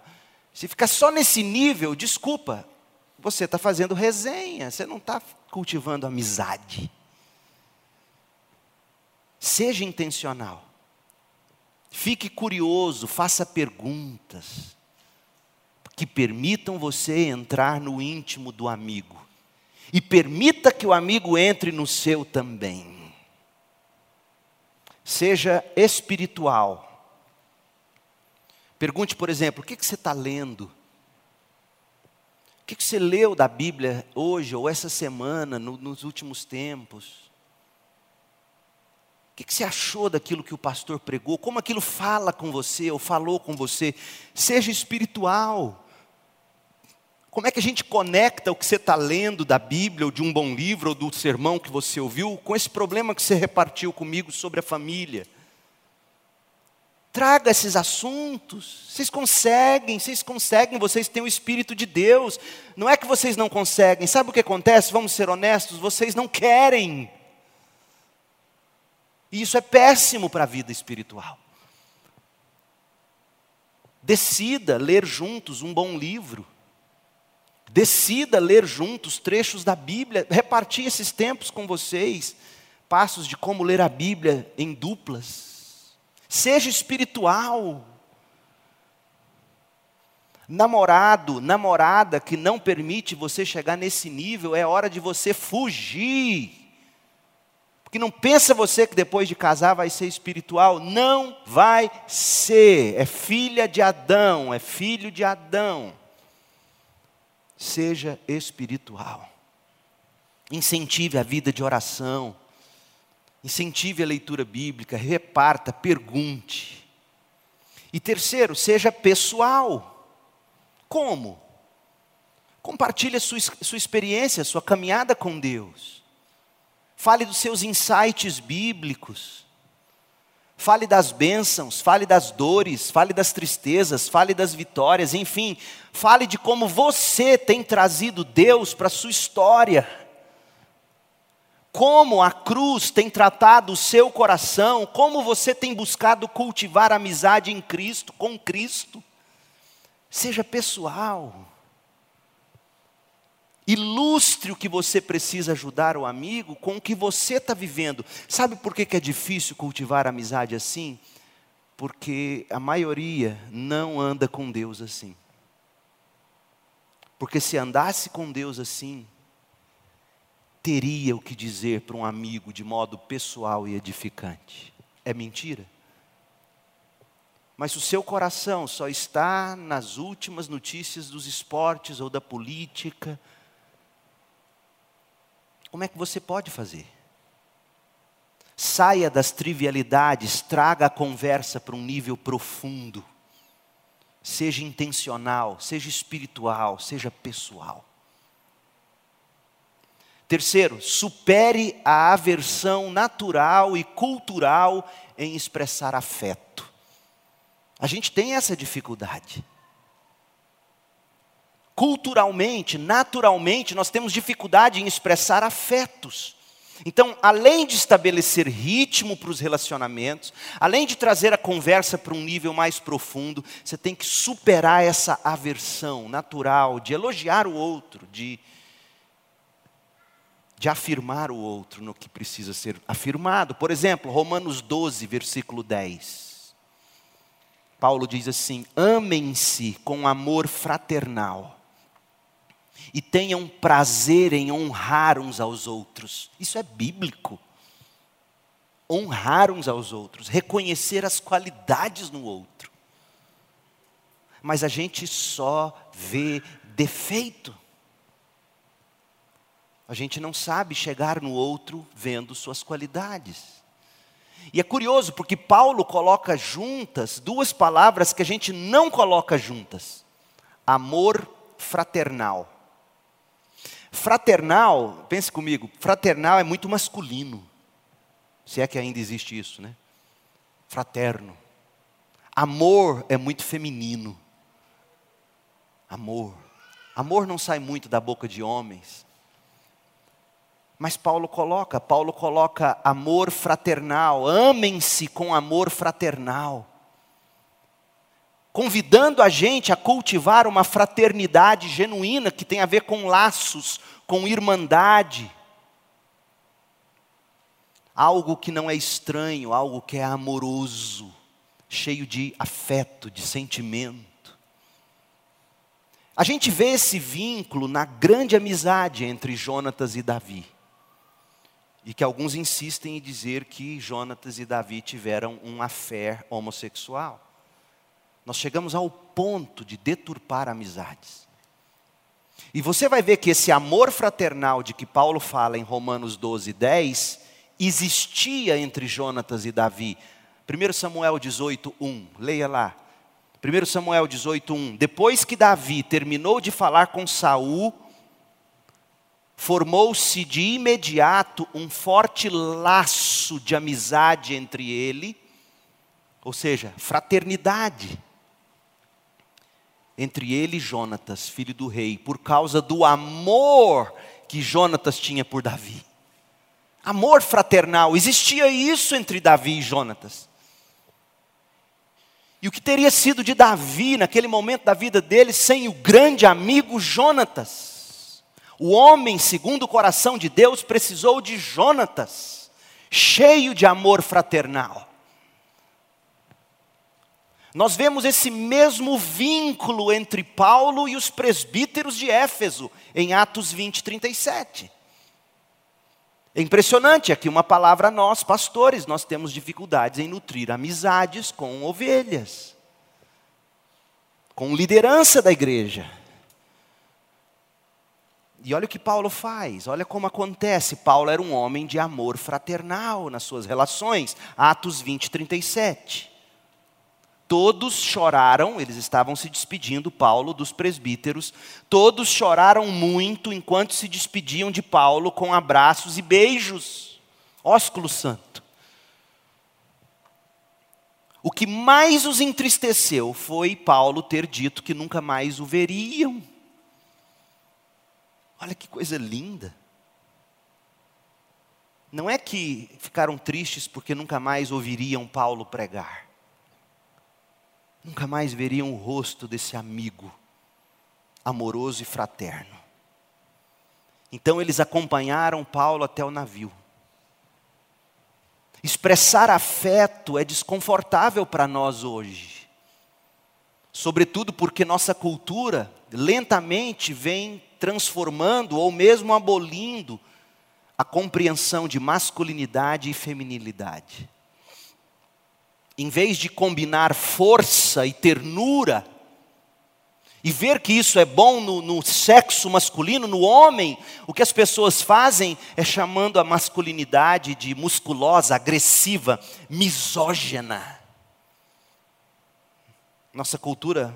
Speaker 1: se ficar só nesse nível, desculpa, você está fazendo resenha, você não está cultivando amizade. Seja intencional. Fique curioso, faça perguntas que permitam você entrar no íntimo do amigo. E permita que o amigo entre no seu também. Seja espiritual. Pergunte, por exemplo, o que, que você está lendo? que, que você leu da Bíblia hoje ou essa semana, no, nos últimos tempos? Que, que você achou daquilo que o pastor pregou? Como aquilo fala com você ou falou com você? Seja espiritual. Como é que a gente conecta o que você está lendo da Bíblia, ou de um bom livro, ou do sermão que você ouviu, com esse problema que você repartiu comigo sobre a família? Traga esses assuntos. Vocês conseguem, vocês conseguem, vocês têm o Espírito de Deus. Não é que vocês não conseguem. Sabe o que acontece? Vamos ser honestos, vocês não querem. E isso é péssimo para a vida espiritual. Decida ler juntos um bom livro. Decida ler juntos trechos da Bíblia. Repartir esses tempos com vocês. Passos de como ler a Bíblia em duplas Seja espiritual. Namorado, namorada que não permite você chegar nesse nível, é hora de você fugir. Porque não pensa você que depois de casar vai ser espiritual, não vai ser. É filha de Adão, é filho de Adão. Seja espiritual. Incentive a vida de oração. Incentive a leitura bíblica, reparta, pergunte. E terceiro, seja pessoal. Como? Compartilhe a sua, sua experiência, a sua caminhada com Deus. Fale dos seus insights bíblicos. Fale das bênçãos, fale das dores, fale das tristezas, fale das vitórias, enfim, fale de como você tem trazido Deus para a sua história como a cruz tem tratado o seu coração, como você tem buscado cultivar amizade em Cristo, com Cristo. Seja pessoal. Ilustre o que você precisa ajudar o amigo com o que você está vivendo. Sabe por que, que é difícil cultivar amizade assim? Porque a maioria não anda com Deus assim. Porque se andasse com Deus assim, teria o que dizer para um amigo de modo pessoal e edificante. É mentira? Mas o seu coração só está nas últimas notícias dos esportes ou da política. Como é que você pode fazer? Saia das trivialidades, traga a conversa para um nível profundo. Seja intencional, seja espiritual, seja pessoal. Terceiro, supere a aversão natural e cultural em expressar afeto. A gente tem essa dificuldade. Culturalmente, naturalmente, nós temos dificuldade em expressar afetos. Então, além de estabelecer ritmo para os relacionamentos, além de trazer a conversa para um nível mais profundo, você tem que superar essa aversão natural de elogiar o outro, de de afirmar o outro no que precisa ser afirmado. Por exemplo, Romanos 12, versículo 10. Paulo diz assim: Amem-se com amor fraternal e tenham prazer em honrar uns aos outros. Isso é bíblico. Honrar uns aos outros, reconhecer as qualidades no outro. mas a gente só vê defeito. A gente não sabe chegar no outro vendo suas qualidades. E é curioso porque Paulo coloca juntas duas palavras que a gente não coloca juntas: amor fraternal. Fraternal, pense comigo, fraternal é muito masculino. Se é que ainda existe isso, né? Fraterno. Amor é muito feminino. Amor. Amor não sai muito da boca de homens. Mas Paulo coloca, Paulo coloca amor fraternal, amem-se com amor fraternal. Convidando a gente a cultivar uma fraternidade genuína que tem a ver com laços, com irmandade. Algo que não é estranho, algo que é amoroso, cheio de afeto, de sentimento. A gente vê esse vínculo na grande amizade entre Jonatas e Davi. E que alguns insistem em dizer que Jonatas e Davi tiveram um afé homossexual. Nós chegamos ao ponto de deturpar amizades. E você vai ver que esse amor fraternal de que Paulo fala em Romanos 12, 10, existia entre Jonatas e Davi. 1 Samuel 18, 1, leia lá. 1 Samuel 18, 1. Depois que Davi terminou de falar com Saul, formou-se de imediato um forte laço de amizade entre ele, ou seja, fraternidade entre ele e Jonatas, filho do rei, por causa do amor que Jonatas tinha por Davi. Amor fraternal, existia isso entre Davi e Jonatas. E o que teria sido de Davi naquele momento da vida dele sem o grande amigo Jonatas? O homem, segundo o coração de Deus, precisou de Jonatas, cheio de amor fraternal. Nós vemos esse mesmo vínculo entre Paulo e os presbíteros de Éfeso, em Atos 20, 37. É impressionante aqui uma palavra a nós, pastores, nós temos dificuldades em nutrir amizades com ovelhas, com liderança da igreja. E olha o que Paulo faz, olha como acontece. Paulo era um homem de amor fraternal nas suas relações. Atos 20, 37. Todos choraram, eles estavam se despedindo, Paulo, dos presbíteros. Todos choraram muito enquanto se despediam de Paulo com abraços e beijos. Ósculo Santo. O que mais os entristeceu foi Paulo ter dito que nunca mais o veriam. Olha que coisa linda. Não é que ficaram tristes porque nunca mais ouviriam Paulo pregar. Nunca mais veriam o rosto desse amigo amoroso e fraterno. Então eles acompanharam Paulo até o navio. Expressar afeto é desconfortável para nós hoje. Sobretudo porque nossa cultura lentamente vem transformando ou mesmo abolindo a compreensão de masculinidade e feminilidade. Em vez de combinar força e ternura, e ver que isso é bom no, no, sexo masculino, no homem, o que as pessoas fazem é chamando a masculinidade de musculosa, agressiva, misógina. Nossa cultura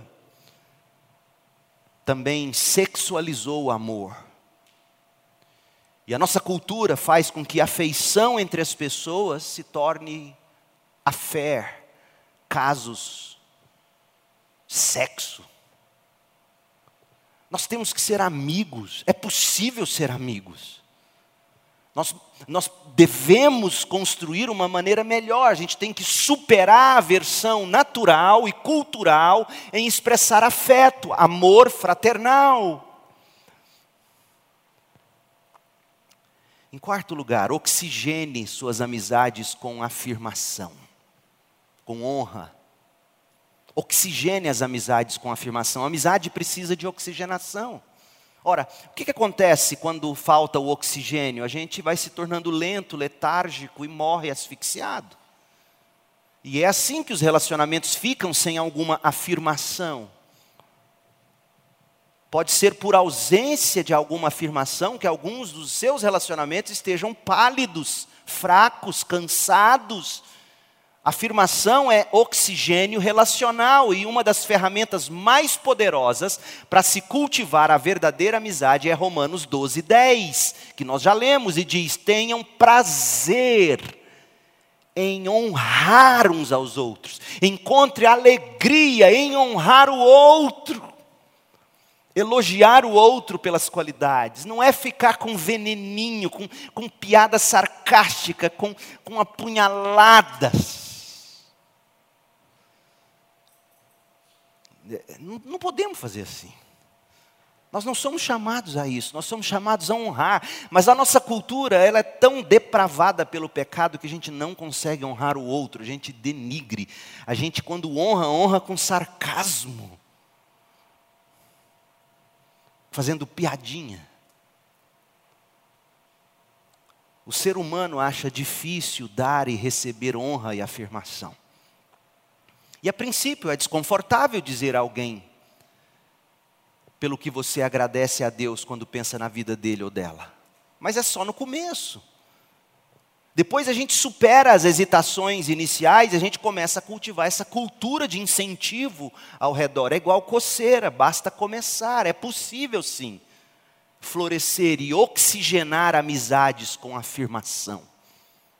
Speaker 1: também sexualizou o amor. E a nossa cultura faz com que a afeição entre as pessoas se torne a fé, casos, sexo. Nós temos que ser amigos, é possível ser amigos. Nós, nós devemos construir uma maneira melhor, a gente tem que superar a versão natural e cultural em expressar afeto, amor fraternal. Em quarto lugar, oxigene suas amizades com afirmação, com honra. Oxigene as amizades com afirmação. A amizade precisa de oxigenação. Ora, o que, que acontece quando falta o oxigênio? A gente vai se tornando lento, letárgico e morre asfixiado. E é assim que os relacionamentos ficam sem alguma afirmação. Pode ser por ausência de alguma afirmação que alguns dos seus relacionamentos estejam pálidos, fracos, cansados. Afirmação é oxigênio relacional e uma das ferramentas mais poderosas para se cultivar a verdadeira amizade é Romanos 12, 10, que nós já lemos e diz: tenham prazer em honrar uns aos outros, encontre alegria em honrar o outro. Elogiar o outro pelas qualidades, não é ficar com veneninho, com, com piada sarcástica, com, com apunhaladas. Não, podemos fazer assim. Nós não somos chamados a isso, nós somos chamados a honrar, mas a nossa cultura ela é tão depravada pelo pecado que a gente não consegue honrar o outro, a gente denigre. A gente quando honra, honra com sarcasmo fazendo piadinha. O ser humano acha difícil dar e receber honra e afirmação. E a princípio é desconfortável dizer a alguém pelo que você agradece a Deus quando pensa na vida dele ou dela. Mas é só no começo. Depois a gente supera as hesitações iniciais e a gente começa a cultivar essa cultura de incentivo ao redor. É igual coceira, basta começar, é possível sim florescer e oxigenar amizades com afirmação.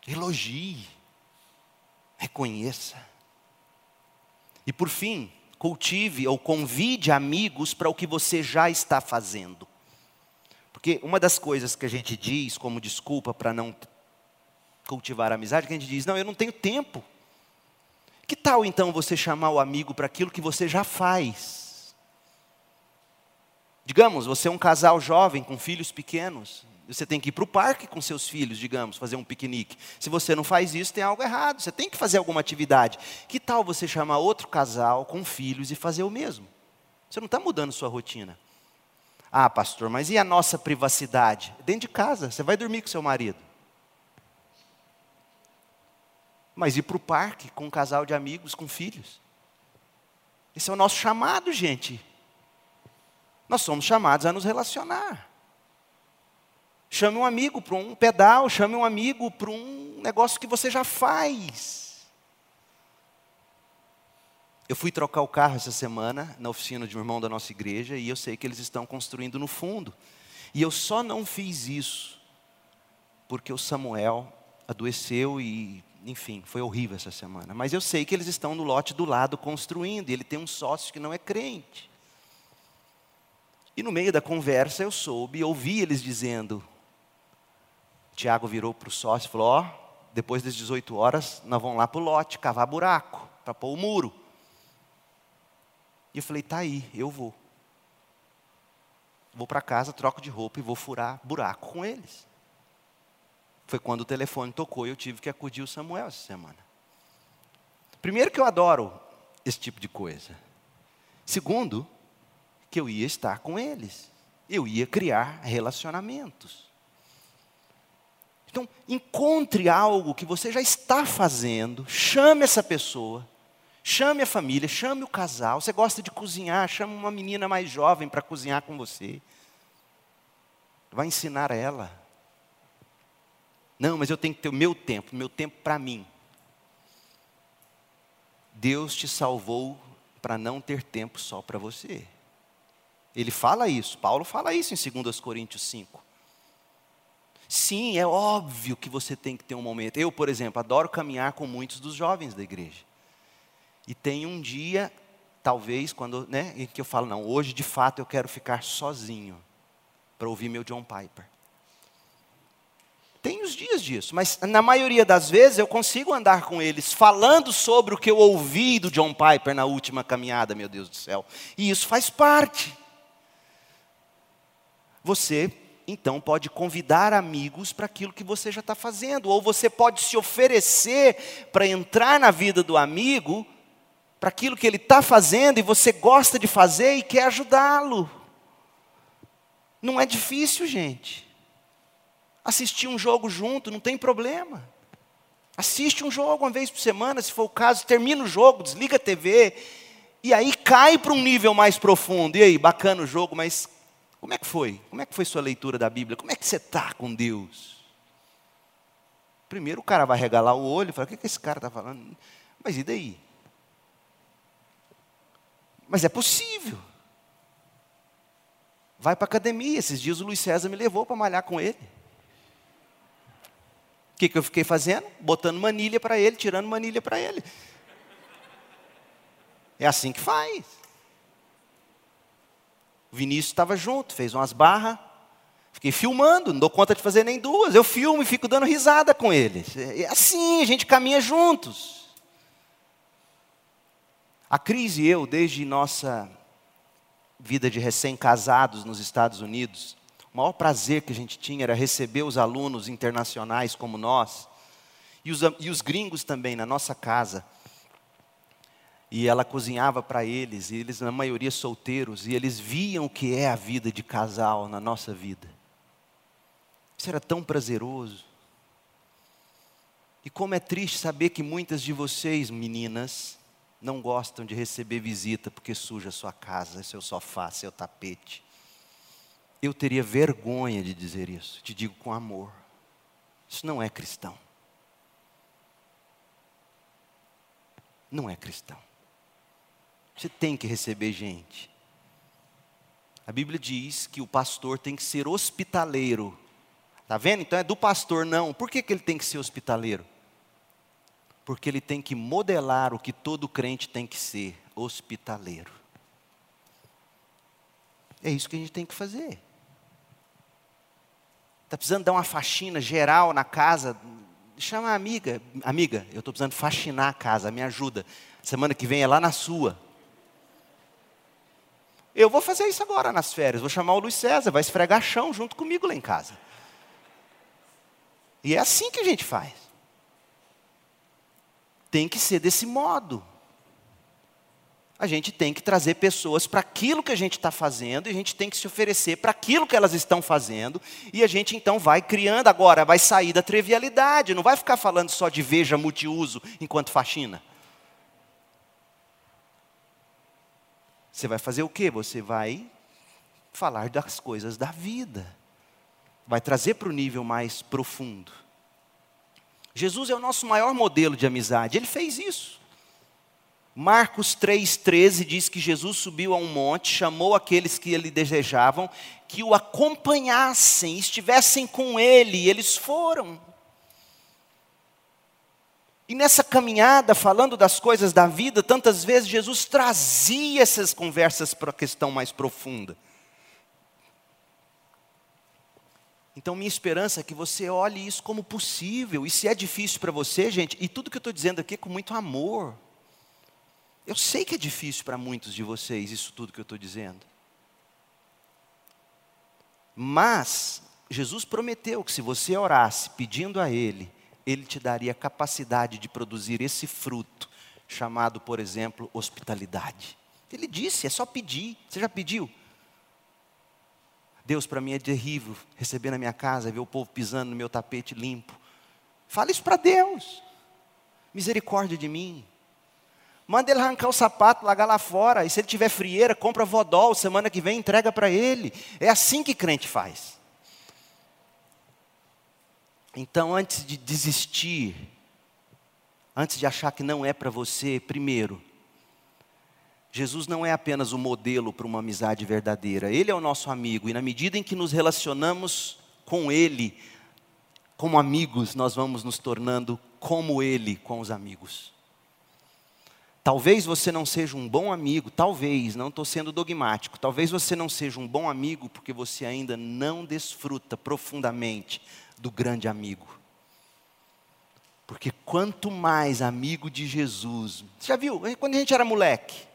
Speaker 1: Elogie, reconheça. E por fim, cultive ou convide amigos para o que você já está fazendo. Porque uma das coisas que a gente diz como desculpa para não cultivar a amizade, que a gente diz: não, eu não tenho tempo. Que tal então você chamar o amigo para aquilo que você já faz? Digamos, você é um casal jovem com filhos pequenos, você tem que ir para o parque com seus filhos, digamos, fazer um piquenique. Se você não faz isso, tem algo errado, você tem que fazer alguma atividade. Que tal você chamar outro casal com filhos e fazer o mesmo? Você não está mudando sua rotina. Ah, pastor, mas e a nossa privacidade? Dentro de casa, você vai dormir com seu marido mas ir para o parque com um casal de amigos, com filhos. Esse é o nosso chamado, gente. Nós somos chamados a nos relacionar. Chame um amigo para um pedal, chame um amigo para um negócio que você já faz. Eu fui trocar o carro essa semana na oficina de um irmão da nossa igreja e eu sei que eles estão construindo no fundo. E eu só não fiz isso porque o Samuel adoeceu e enfim, foi horrível essa semana. Mas eu sei que eles estão no lote do lado construindo, e ele tem um sócio que não é crente. E no meio da conversa eu soube, ouvi eles dizendo. Tiago virou para o sócio e falou: Ó, depois das 18 horas, nós vamos lá para o lote, cavar buraco, para pôr o muro. E eu falei: tá aí, eu vou. Vou para casa, troco de roupa e vou furar buraco com eles. Foi quando o telefone tocou e eu tive que acudir o Samuel essa semana. Primeiro, que eu adoro esse tipo de coisa. Segundo, que eu ia estar com eles. Eu ia criar relacionamentos. Então, encontre algo que você já está fazendo, chame essa pessoa, chame a família, chame o casal. Você gosta de cozinhar, chame uma menina mais jovem para cozinhar com você. Vai ensinar ela. Não, mas eu tenho que ter o meu tempo, meu tempo para mim. Deus te salvou para não ter tempo só para você. Ele fala isso, Paulo fala isso em 2 Coríntios 5. Sim, é óbvio que você tem que ter um momento. Eu, por exemplo, adoro caminhar com muitos dos jovens da igreja. E tem um dia, talvez, quando, né, em que eu falo, não, hoje de fato eu quero ficar sozinho para ouvir meu John Piper. Tem os dias disso, mas na maioria das vezes eu consigo andar com eles falando sobre o que eu ouvi do John Piper na última caminhada, meu Deus do céu. E isso faz parte. Você então pode convidar amigos para aquilo que você já está fazendo, ou você pode se oferecer para entrar na vida do amigo, para aquilo que ele está fazendo e você gosta de fazer e quer ajudá-lo. Não é difícil, gente assistir um jogo junto, não tem problema. Assiste um jogo uma vez por semana, se for o caso, termina o jogo, desliga a TV E aí cai para um nível mais profundo. E aí, bacana o jogo, mas como é que foi? Como é que foi sua leitura da Bíblia? Como é que você está com Deus? Primeiro o cara vai regalar o olho e falar: o que, que esse cara está falando? Mas e daí? Mas é possível. Vai para a academia. Esses dias o Luiz César me levou para malhar com ele. O que, que eu fiquei fazendo? Botando manilha para ele, tirando manilha para ele. É assim que faz. O Vinícius estava junto, fez umas barras. Fiquei filmando, não dou conta de fazer nem duas. Eu filmo e fico dando risada com eles. É assim, a gente caminha juntos. A Cris e eu, desde nossa vida de recém-casados nos Estados Unidos, o maior prazer que a gente tinha era receber os alunos internacionais como nós, e os, e os gringos também na nossa casa. E ela cozinhava para eles, e eles, na maioria, solteiros, e eles viam o que é a vida de casal na nossa vida. Isso era tão prazeroso. E como é triste saber que muitas de vocês, meninas, não gostam de receber visita porque suja sua casa, seu sofá, seu tapete. Eu teria vergonha de dizer isso, te digo com amor. Isso não é cristão. Não é cristão. Você tem que receber gente. A Bíblia diz que o pastor tem que ser hospitaleiro. Está vendo? Então é do pastor, não. Por que, que ele tem que ser hospitaleiro? Porque ele tem que modelar o que todo crente tem que ser: hospitaleiro. É isso que a gente tem que fazer. Está precisando dar uma faxina geral na casa? Chama a amiga. Amiga, eu estou precisando faxinar a casa, me ajuda. Semana que vem é lá na sua. Eu vou fazer isso agora nas férias. Vou chamar o Luiz César, vai esfregar chão junto comigo lá em casa. E é assim que a gente faz. Tem que ser desse modo a gente tem que trazer pessoas para aquilo que a gente está fazendo, e a gente tem que se oferecer para aquilo que elas estão fazendo, e a gente então vai criando agora, vai sair da trivialidade, não vai ficar falando só de veja multiuso enquanto faxina. Você vai fazer o quê? Você vai falar das coisas da vida, vai trazer para o nível mais profundo. Jesus é o nosso maior modelo de amizade, ele fez isso. Marcos 3,13 diz que Jesus subiu a um monte, chamou aqueles que ele desejavam, que o acompanhassem, estivessem com ele, e eles foram. E nessa caminhada, falando das coisas da vida, tantas vezes Jesus trazia essas conversas para a questão mais profunda. Então, minha esperança é que você olhe isso como possível, e se é difícil para você, gente, e tudo que eu estou dizendo aqui é com muito amor. Eu sei que é difícil para muitos de vocês isso tudo que eu estou dizendo. Mas Jesus prometeu que se você orasse pedindo a Ele, Ele te daria capacidade de produzir esse fruto, chamado, por exemplo, hospitalidade. Ele disse: é só pedir. Você já pediu? Deus, para mim é terrível receber na minha casa, ver o povo pisando no meu tapete limpo. Fala isso para Deus. Misericórdia de mim. Manda ele arrancar o sapato, largar lá fora. E se ele tiver frieira, compra vodol. Semana que vem entrega para ele. É assim que crente faz. Então, antes de desistir, antes de achar que não é para você, primeiro, Jesus não é apenas o modelo para uma amizade verdadeira. Ele é o nosso amigo. E na medida em que nos relacionamos com Ele, como amigos, nós vamos nos tornando como Ele com os amigos. Talvez você não seja um bom amigo, talvez, não estou sendo dogmático, talvez você não seja um bom amigo porque você ainda não desfruta profundamente do grande amigo. Porque quanto mais amigo de Jesus, você já viu, quando a gente era moleque,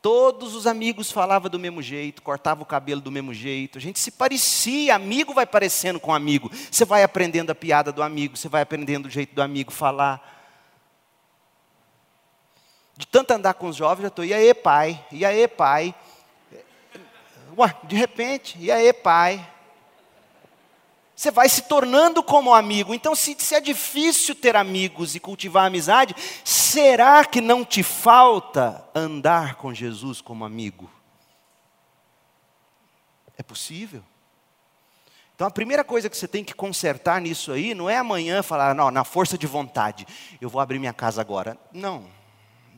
Speaker 1: todos os amigos falavam do mesmo jeito, cortavam o cabelo do mesmo jeito, a gente se parecia, amigo vai parecendo com amigo, você vai aprendendo a piada do amigo, você vai aprendendo o jeito do amigo falar. De tanto andar com os jovens, já estou, e aí, pai? E aí, pai? Ué, de repente, e aí, pai? Você vai se tornando como amigo. Então, se, se é difícil ter amigos e cultivar amizade, será que não te falta andar com Jesus como amigo? É possível. Então a primeira coisa que você tem que consertar nisso aí não é amanhã falar, não, na força de vontade, eu vou abrir minha casa agora. Não,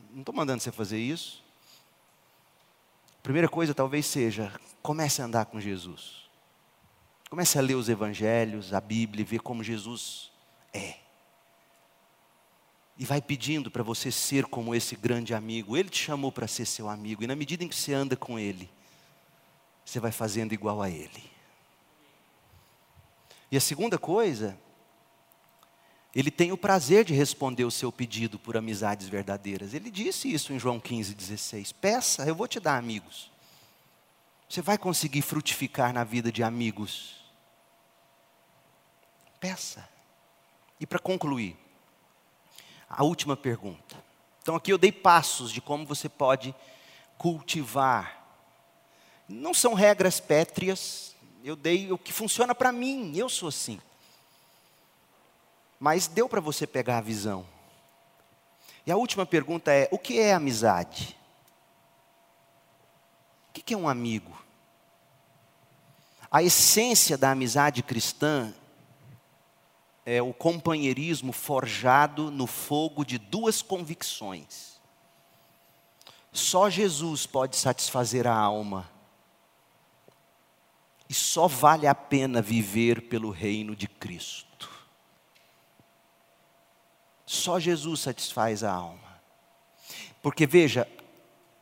Speaker 1: não estou mandando você fazer isso. A primeira coisa talvez seja, comece a andar com Jesus. Comece a ler os evangelhos, a Bíblia, e ver como Jesus é. E vai pedindo para você ser como esse grande amigo. Ele te chamou para ser seu amigo, e na medida em que você anda com Ele, você vai fazendo igual a Ele. E a segunda coisa, ele tem o prazer de responder o seu pedido por amizades verdadeiras. Ele disse isso em João 15, 16. Peça, eu vou te dar amigos. Você vai conseguir frutificar na vida de amigos. Peça. E para concluir, a última pergunta. Então aqui eu dei passos de como você pode cultivar. Não são regras pétreas, eu dei o que funciona para mim, eu sou assim. Mas deu para você pegar a visão. E a última pergunta é: o que é amizade? O que é um amigo? A essência da amizade cristã é o companheirismo forjado no fogo de duas convicções. Só Jesus pode satisfazer a alma e só vale a pena viver pelo reino de Cristo. Só Jesus satisfaz a alma. Porque veja,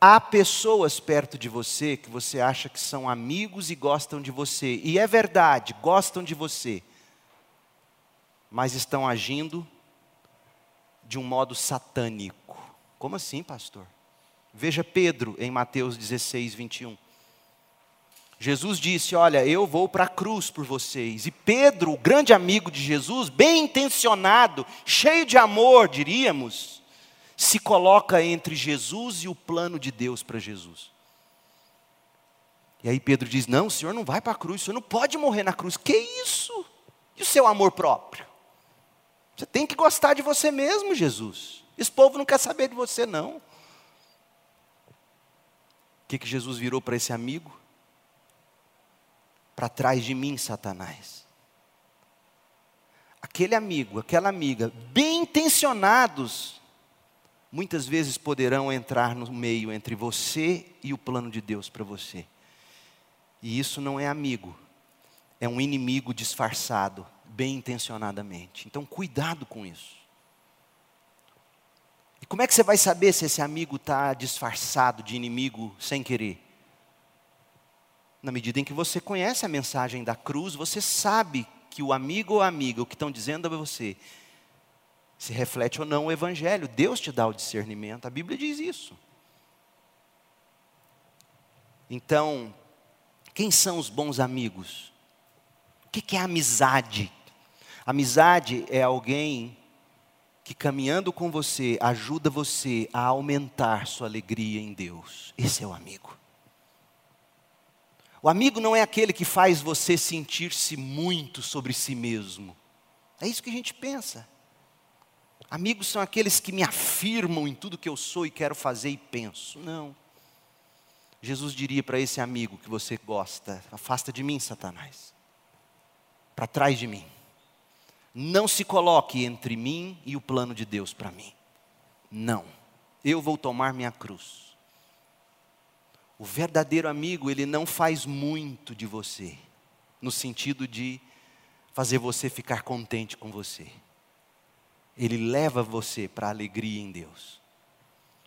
Speaker 1: há pessoas perto de você que você acha que são amigos e gostam de você, e é verdade, gostam de você, mas estão agindo de um modo satânico. Como assim, pastor? Veja Pedro em Mateus 16, 21. Jesus disse: Olha, eu vou para a cruz por vocês. E Pedro, o grande amigo de Jesus, bem intencionado, cheio de amor, diríamos, se coloca entre Jesus e o plano de Deus para Jesus. E aí Pedro diz: Não, o senhor não vai para a cruz, o senhor não pode morrer na cruz. Que isso? E o seu amor próprio? Você tem que gostar de você mesmo, Jesus. Esse povo não quer saber de você, não. O que, que Jesus virou para esse amigo? para trás de mim, Satanás. Aquele amigo, aquela amiga, bem intencionados, muitas vezes poderão entrar no meio entre você e o plano de Deus para você. E isso não é amigo, é um inimigo disfarçado, bem intencionadamente. Então, cuidado com isso. E como é que você vai saber se esse amigo está disfarçado de inimigo sem querer? Na medida em que você conhece a mensagem da cruz, você sabe que o amigo ou amiga, o que estão dizendo a você, se reflete ou não o Evangelho. Deus te dá o discernimento, a Bíblia diz isso. Então, quem são os bons amigos? O que é amizade? Amizade é alguém que caminhando com você ajuda você a aumentar sua alegria em Deus. Esse é o amigo. O amigo não é aquele que faz você sentir-se muito sobre si mesmo. É isso que a gente pensa. Amigos são aqueles que me afirmam em tudo que eu sou e quero fazer e penso. Não. Jesus diria para esse amigo que você gosta: afasta de mim, Satanás. Para trás de mim. Não se coloque entre mim e o plano de Deus para mim. Não. Eu vou tomar minha cruz. O verdadeiro amigo, ele não faz muito de você, no sentido de fazer você ficar contente com você. Ele leva você para a alegria em Deus.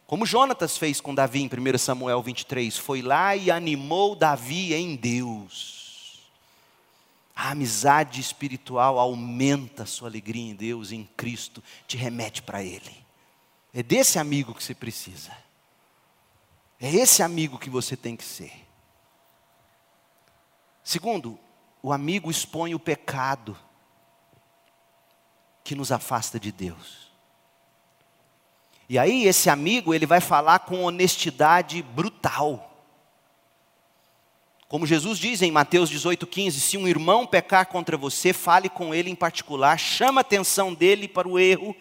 Speaker 1: Como Jonatas fez com Davi em 1 Samuel 23, foi lá e animou Davi em Deus. A amizade espiritual aumenta a sua alegria em Deus, em Cristo, te remete para Ele. É desse amigo que você precisa. É esse amigo que você tem que ser. Segundo, o amigo expõe o pecado que nos afasta de Deus. E aí esse amigo, ele vai falar com honestidade brutal. Como Jesus diz em Mateus 18,15: se um irmão pecar contra você, fale com ele em particular, chama a atenção dele para o erro.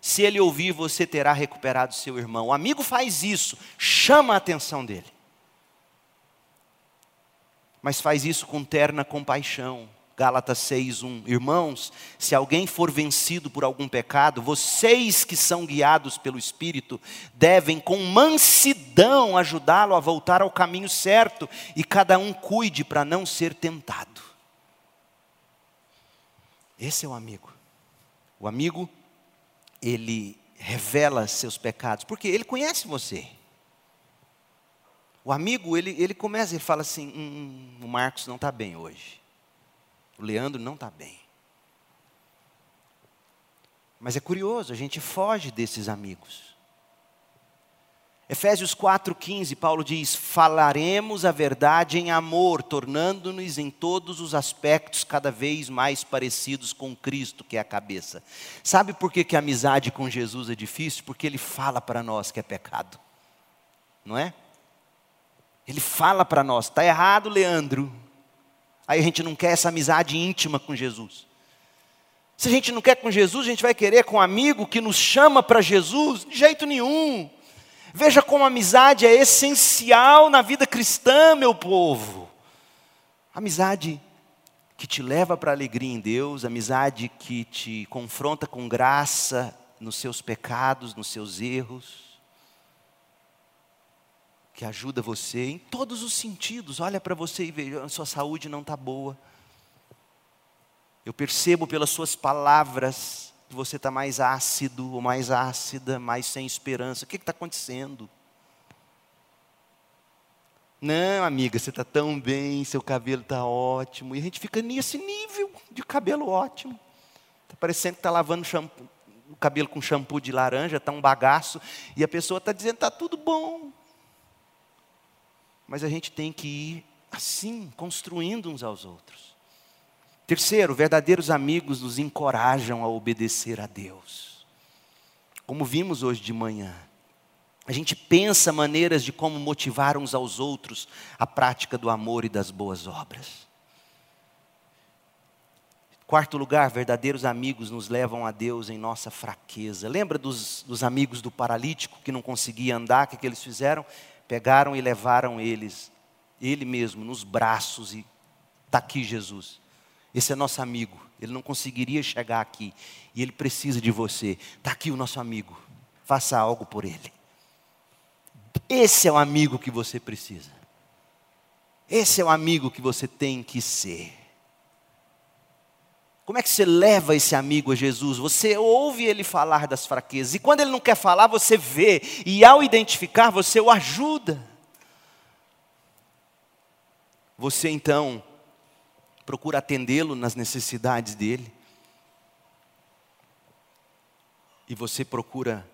Speaker 1: Se ele ouvir, você terá recuperado seu irmão. O amigo faz isso, chama a atenção dele. Mas faz isso com terna compaixão. Gálatas 6:1. Irmãos, se alguém for vencido por algum pecado, vocês que são guiados pelo Espírito, devem com mansidão ajudá-lo a voltar ao caminho certo, e cada um cuide para não ser tentado. Esse é o amigo. O amigo, ele revela seus pecados, porque ele conhece você. O amigo, ele, ele começa e fala assim: hum, hum, o Marcos não está bem hoje. O Leandro não está bem. Mas é curioso, a gente foge desses amigos. Efésios 4,15, Paulo diz: Falaremos a verdade em amor, tornando-nos em todos os aspectos cada vez mais parecidos com Cristo, que é a cabeça. Sabe por que, que a amizade com Jesus é difícil? Porque Ele fala para nós que é pecado, não é? Ele fala para nós: está errado, Leandro, Aí a gente não quer essa amizade íntima com Jesus. Se a gente não quer com Jesus, a gente vai querer com um amigo que nos chama para Jesus? De jeito nenhum. Veja como a amizade é essencial na vida cristã, meu povo. Amizade que te leva para a alegria em Deus, amizade que te confronta com graça nos seus pecados, nos seus erros que ajuda você em todos os sentidos. Olha para você e vê, a sua saúde não está boa. Eu percebo pelas suas palavras que você está mais ácido ou mais ácida, mais sem esperança. O que está acontecendo? Não, amiga, você está tão bem, seu cabelo está ótimo. E a gente fica nesse nível de cabelo ótimo. Está parecendo que está lavando shampoo, o cabelo com shampoo de laranja, está um bagaço. E a pessoa está dizendo, está tudo bom. Mas a gente tem que ir assim, construindo uns aos outros. Terceiro, verdadeiros amigos nos encorajam a obedecer a Deus. Como vimos hoje de manhã, a gente pensa maneiras de como motivar uns aos outros a prática do amor e das boas obras. Quarto lugar, verdadeiros amigos nos levam a Deus em nossa fraqueza. Lembra dos, dos amigos do paralítico que não conseguia andar? O que, que eles fizeram? Pegaram e levaram eles, ele mesmo, nos braços e está aqui Jesus. Esse é nosso amigo. Ele não conseguiria chegar aqui. E ele precisa de você. Está aqui o nosso amigo. Faça algo por ele. Esse é o amigo que você precisa. Esse é o amigo que você tem que ser. Como é que você leva esse amigo a Jesus? Você ouve ele falar das fraquezas, e quando ele não quer falar, você vê, e ao identificar, você o ajuda. Você então procura atendê-lo nas necessidades dele, e você procura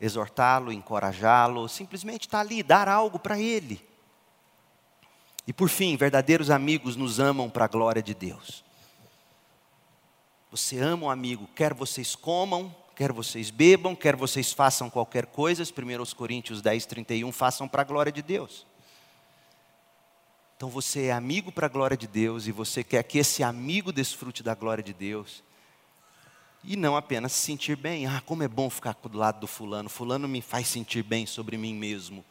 Speaker 1: exortá-lo, encorajá-lo, simplesmente estar tá ali, dar algo para ele. E por fim, verdadeiros amigos nos amam para a glória de Deus. Você ama um amigo, quer vocês comam, quer vocês bebam, quer vocês façam qualquer coisa, 1 Coríntios 10, 31, façam para a glória de Deus. Então você é amigo para a glória de Deus e você quer que esse amigo desfrute da glória de Deus. E não apenas se sentir bem. Ah, como é bom ficar do lado do fulano. Fulano me faz sentir bem sobre mim mesmo.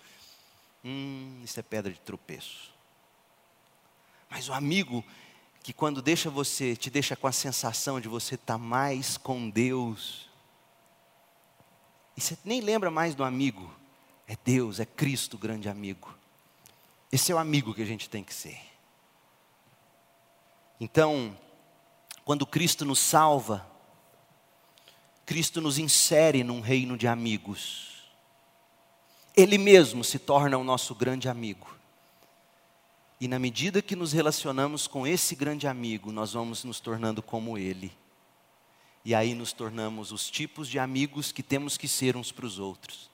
Speaker 1: Hum, isso é pedra de tropeço. Mas o amigo, que quando deixa você, te deixa com a sensação de você estar tá mais com Deus. E você nem lembra mais do amigo. É Deus, é Cristo, o grande amigo. Esse é o amigo que a gente tem que ser. Então, quando Cristo nos salva, Cristo nos insere num reino de amigos. Ele mesmo se torna o nosso grande amigo. E na medida que nos relacionamos com esse grande amigo, nós vamos nos tornando como ele. E aí nos tornamos os tipos de amigos que temos que ser uns para os outros.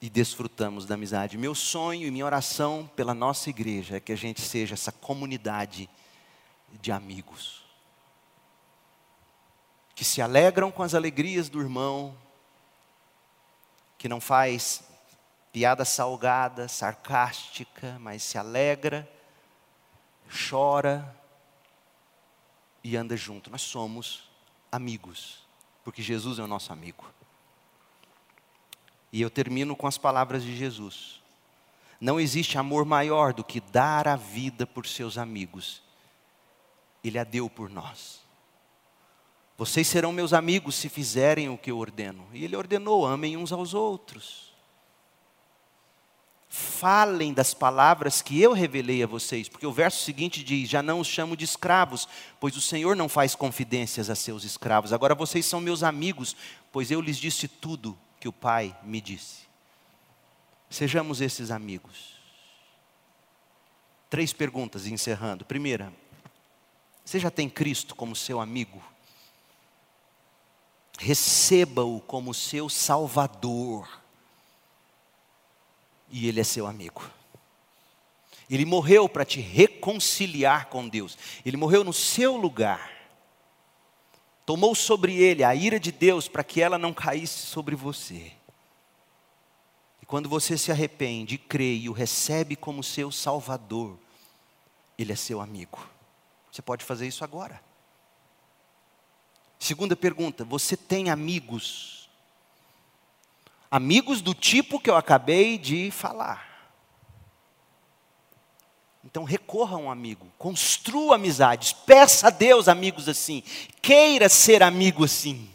Speaker 1: E desfrutamos da amizade. Meu sonho e minha oração pela nossa igreja é que a gente seja essa comunidade de amigos. Que se alegram com as alegrias do irmão, que não faz piada salgada, sarcástica, mas se alegra chora e anda junto. Nós somos amigos, porque Jesus é o nosso amigo. E eu termino com as palavras de Jesus. Não existe amor maior do que dar a vida por seus amigos. Ele a deu por nós. Vocês serão meus amigos se fizerem o que eu ordeno. E ele ordenou: amem uns aos outros. Falem das palavras que eu revelei a vocês, porque o verso seguinte diz: Já não os chamo de escravos, pois o Senhor não faz confidências a seus escravos. Agora vocês são meus amigos, pois eu lhes disse tudo que o Pai me disse. Sejamos esses amigos. Três perguntas encerrando. Primeira, você já tem Cristo como seu amigo? Receba-o como seu Salvador. E Ele é seu amigo. Ele morreu para te reconciliar com Deus. Ele morreu no seu lugar. Tomou sobre ele a ira de Deus para que ela não caísse sobre você. E quando você se arrepende, crê e o recebe como seu Salvador, ele é seu amigo. Você pode fazer isso agora. Segunda pergunta: você tem amigos? Amigos do tipo que eu acabei de falar. Então recorra a um amigo, construa amizades, peça a Deus amigos assim, queira ser amigo assim.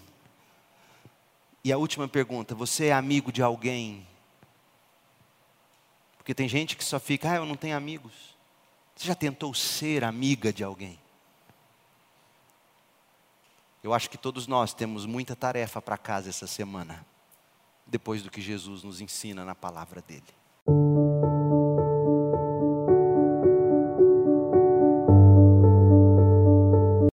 Speaker 1: E a última pergunta: você é amigo de alguém? Porque tem gente que só fica, ah, eu não tenho amigos. Você já tentou ser amiga de alguém? Eu acho que todos nós temos muita tarefa para casa essa semana, depois do que Jesus nos ensina na palavra dele.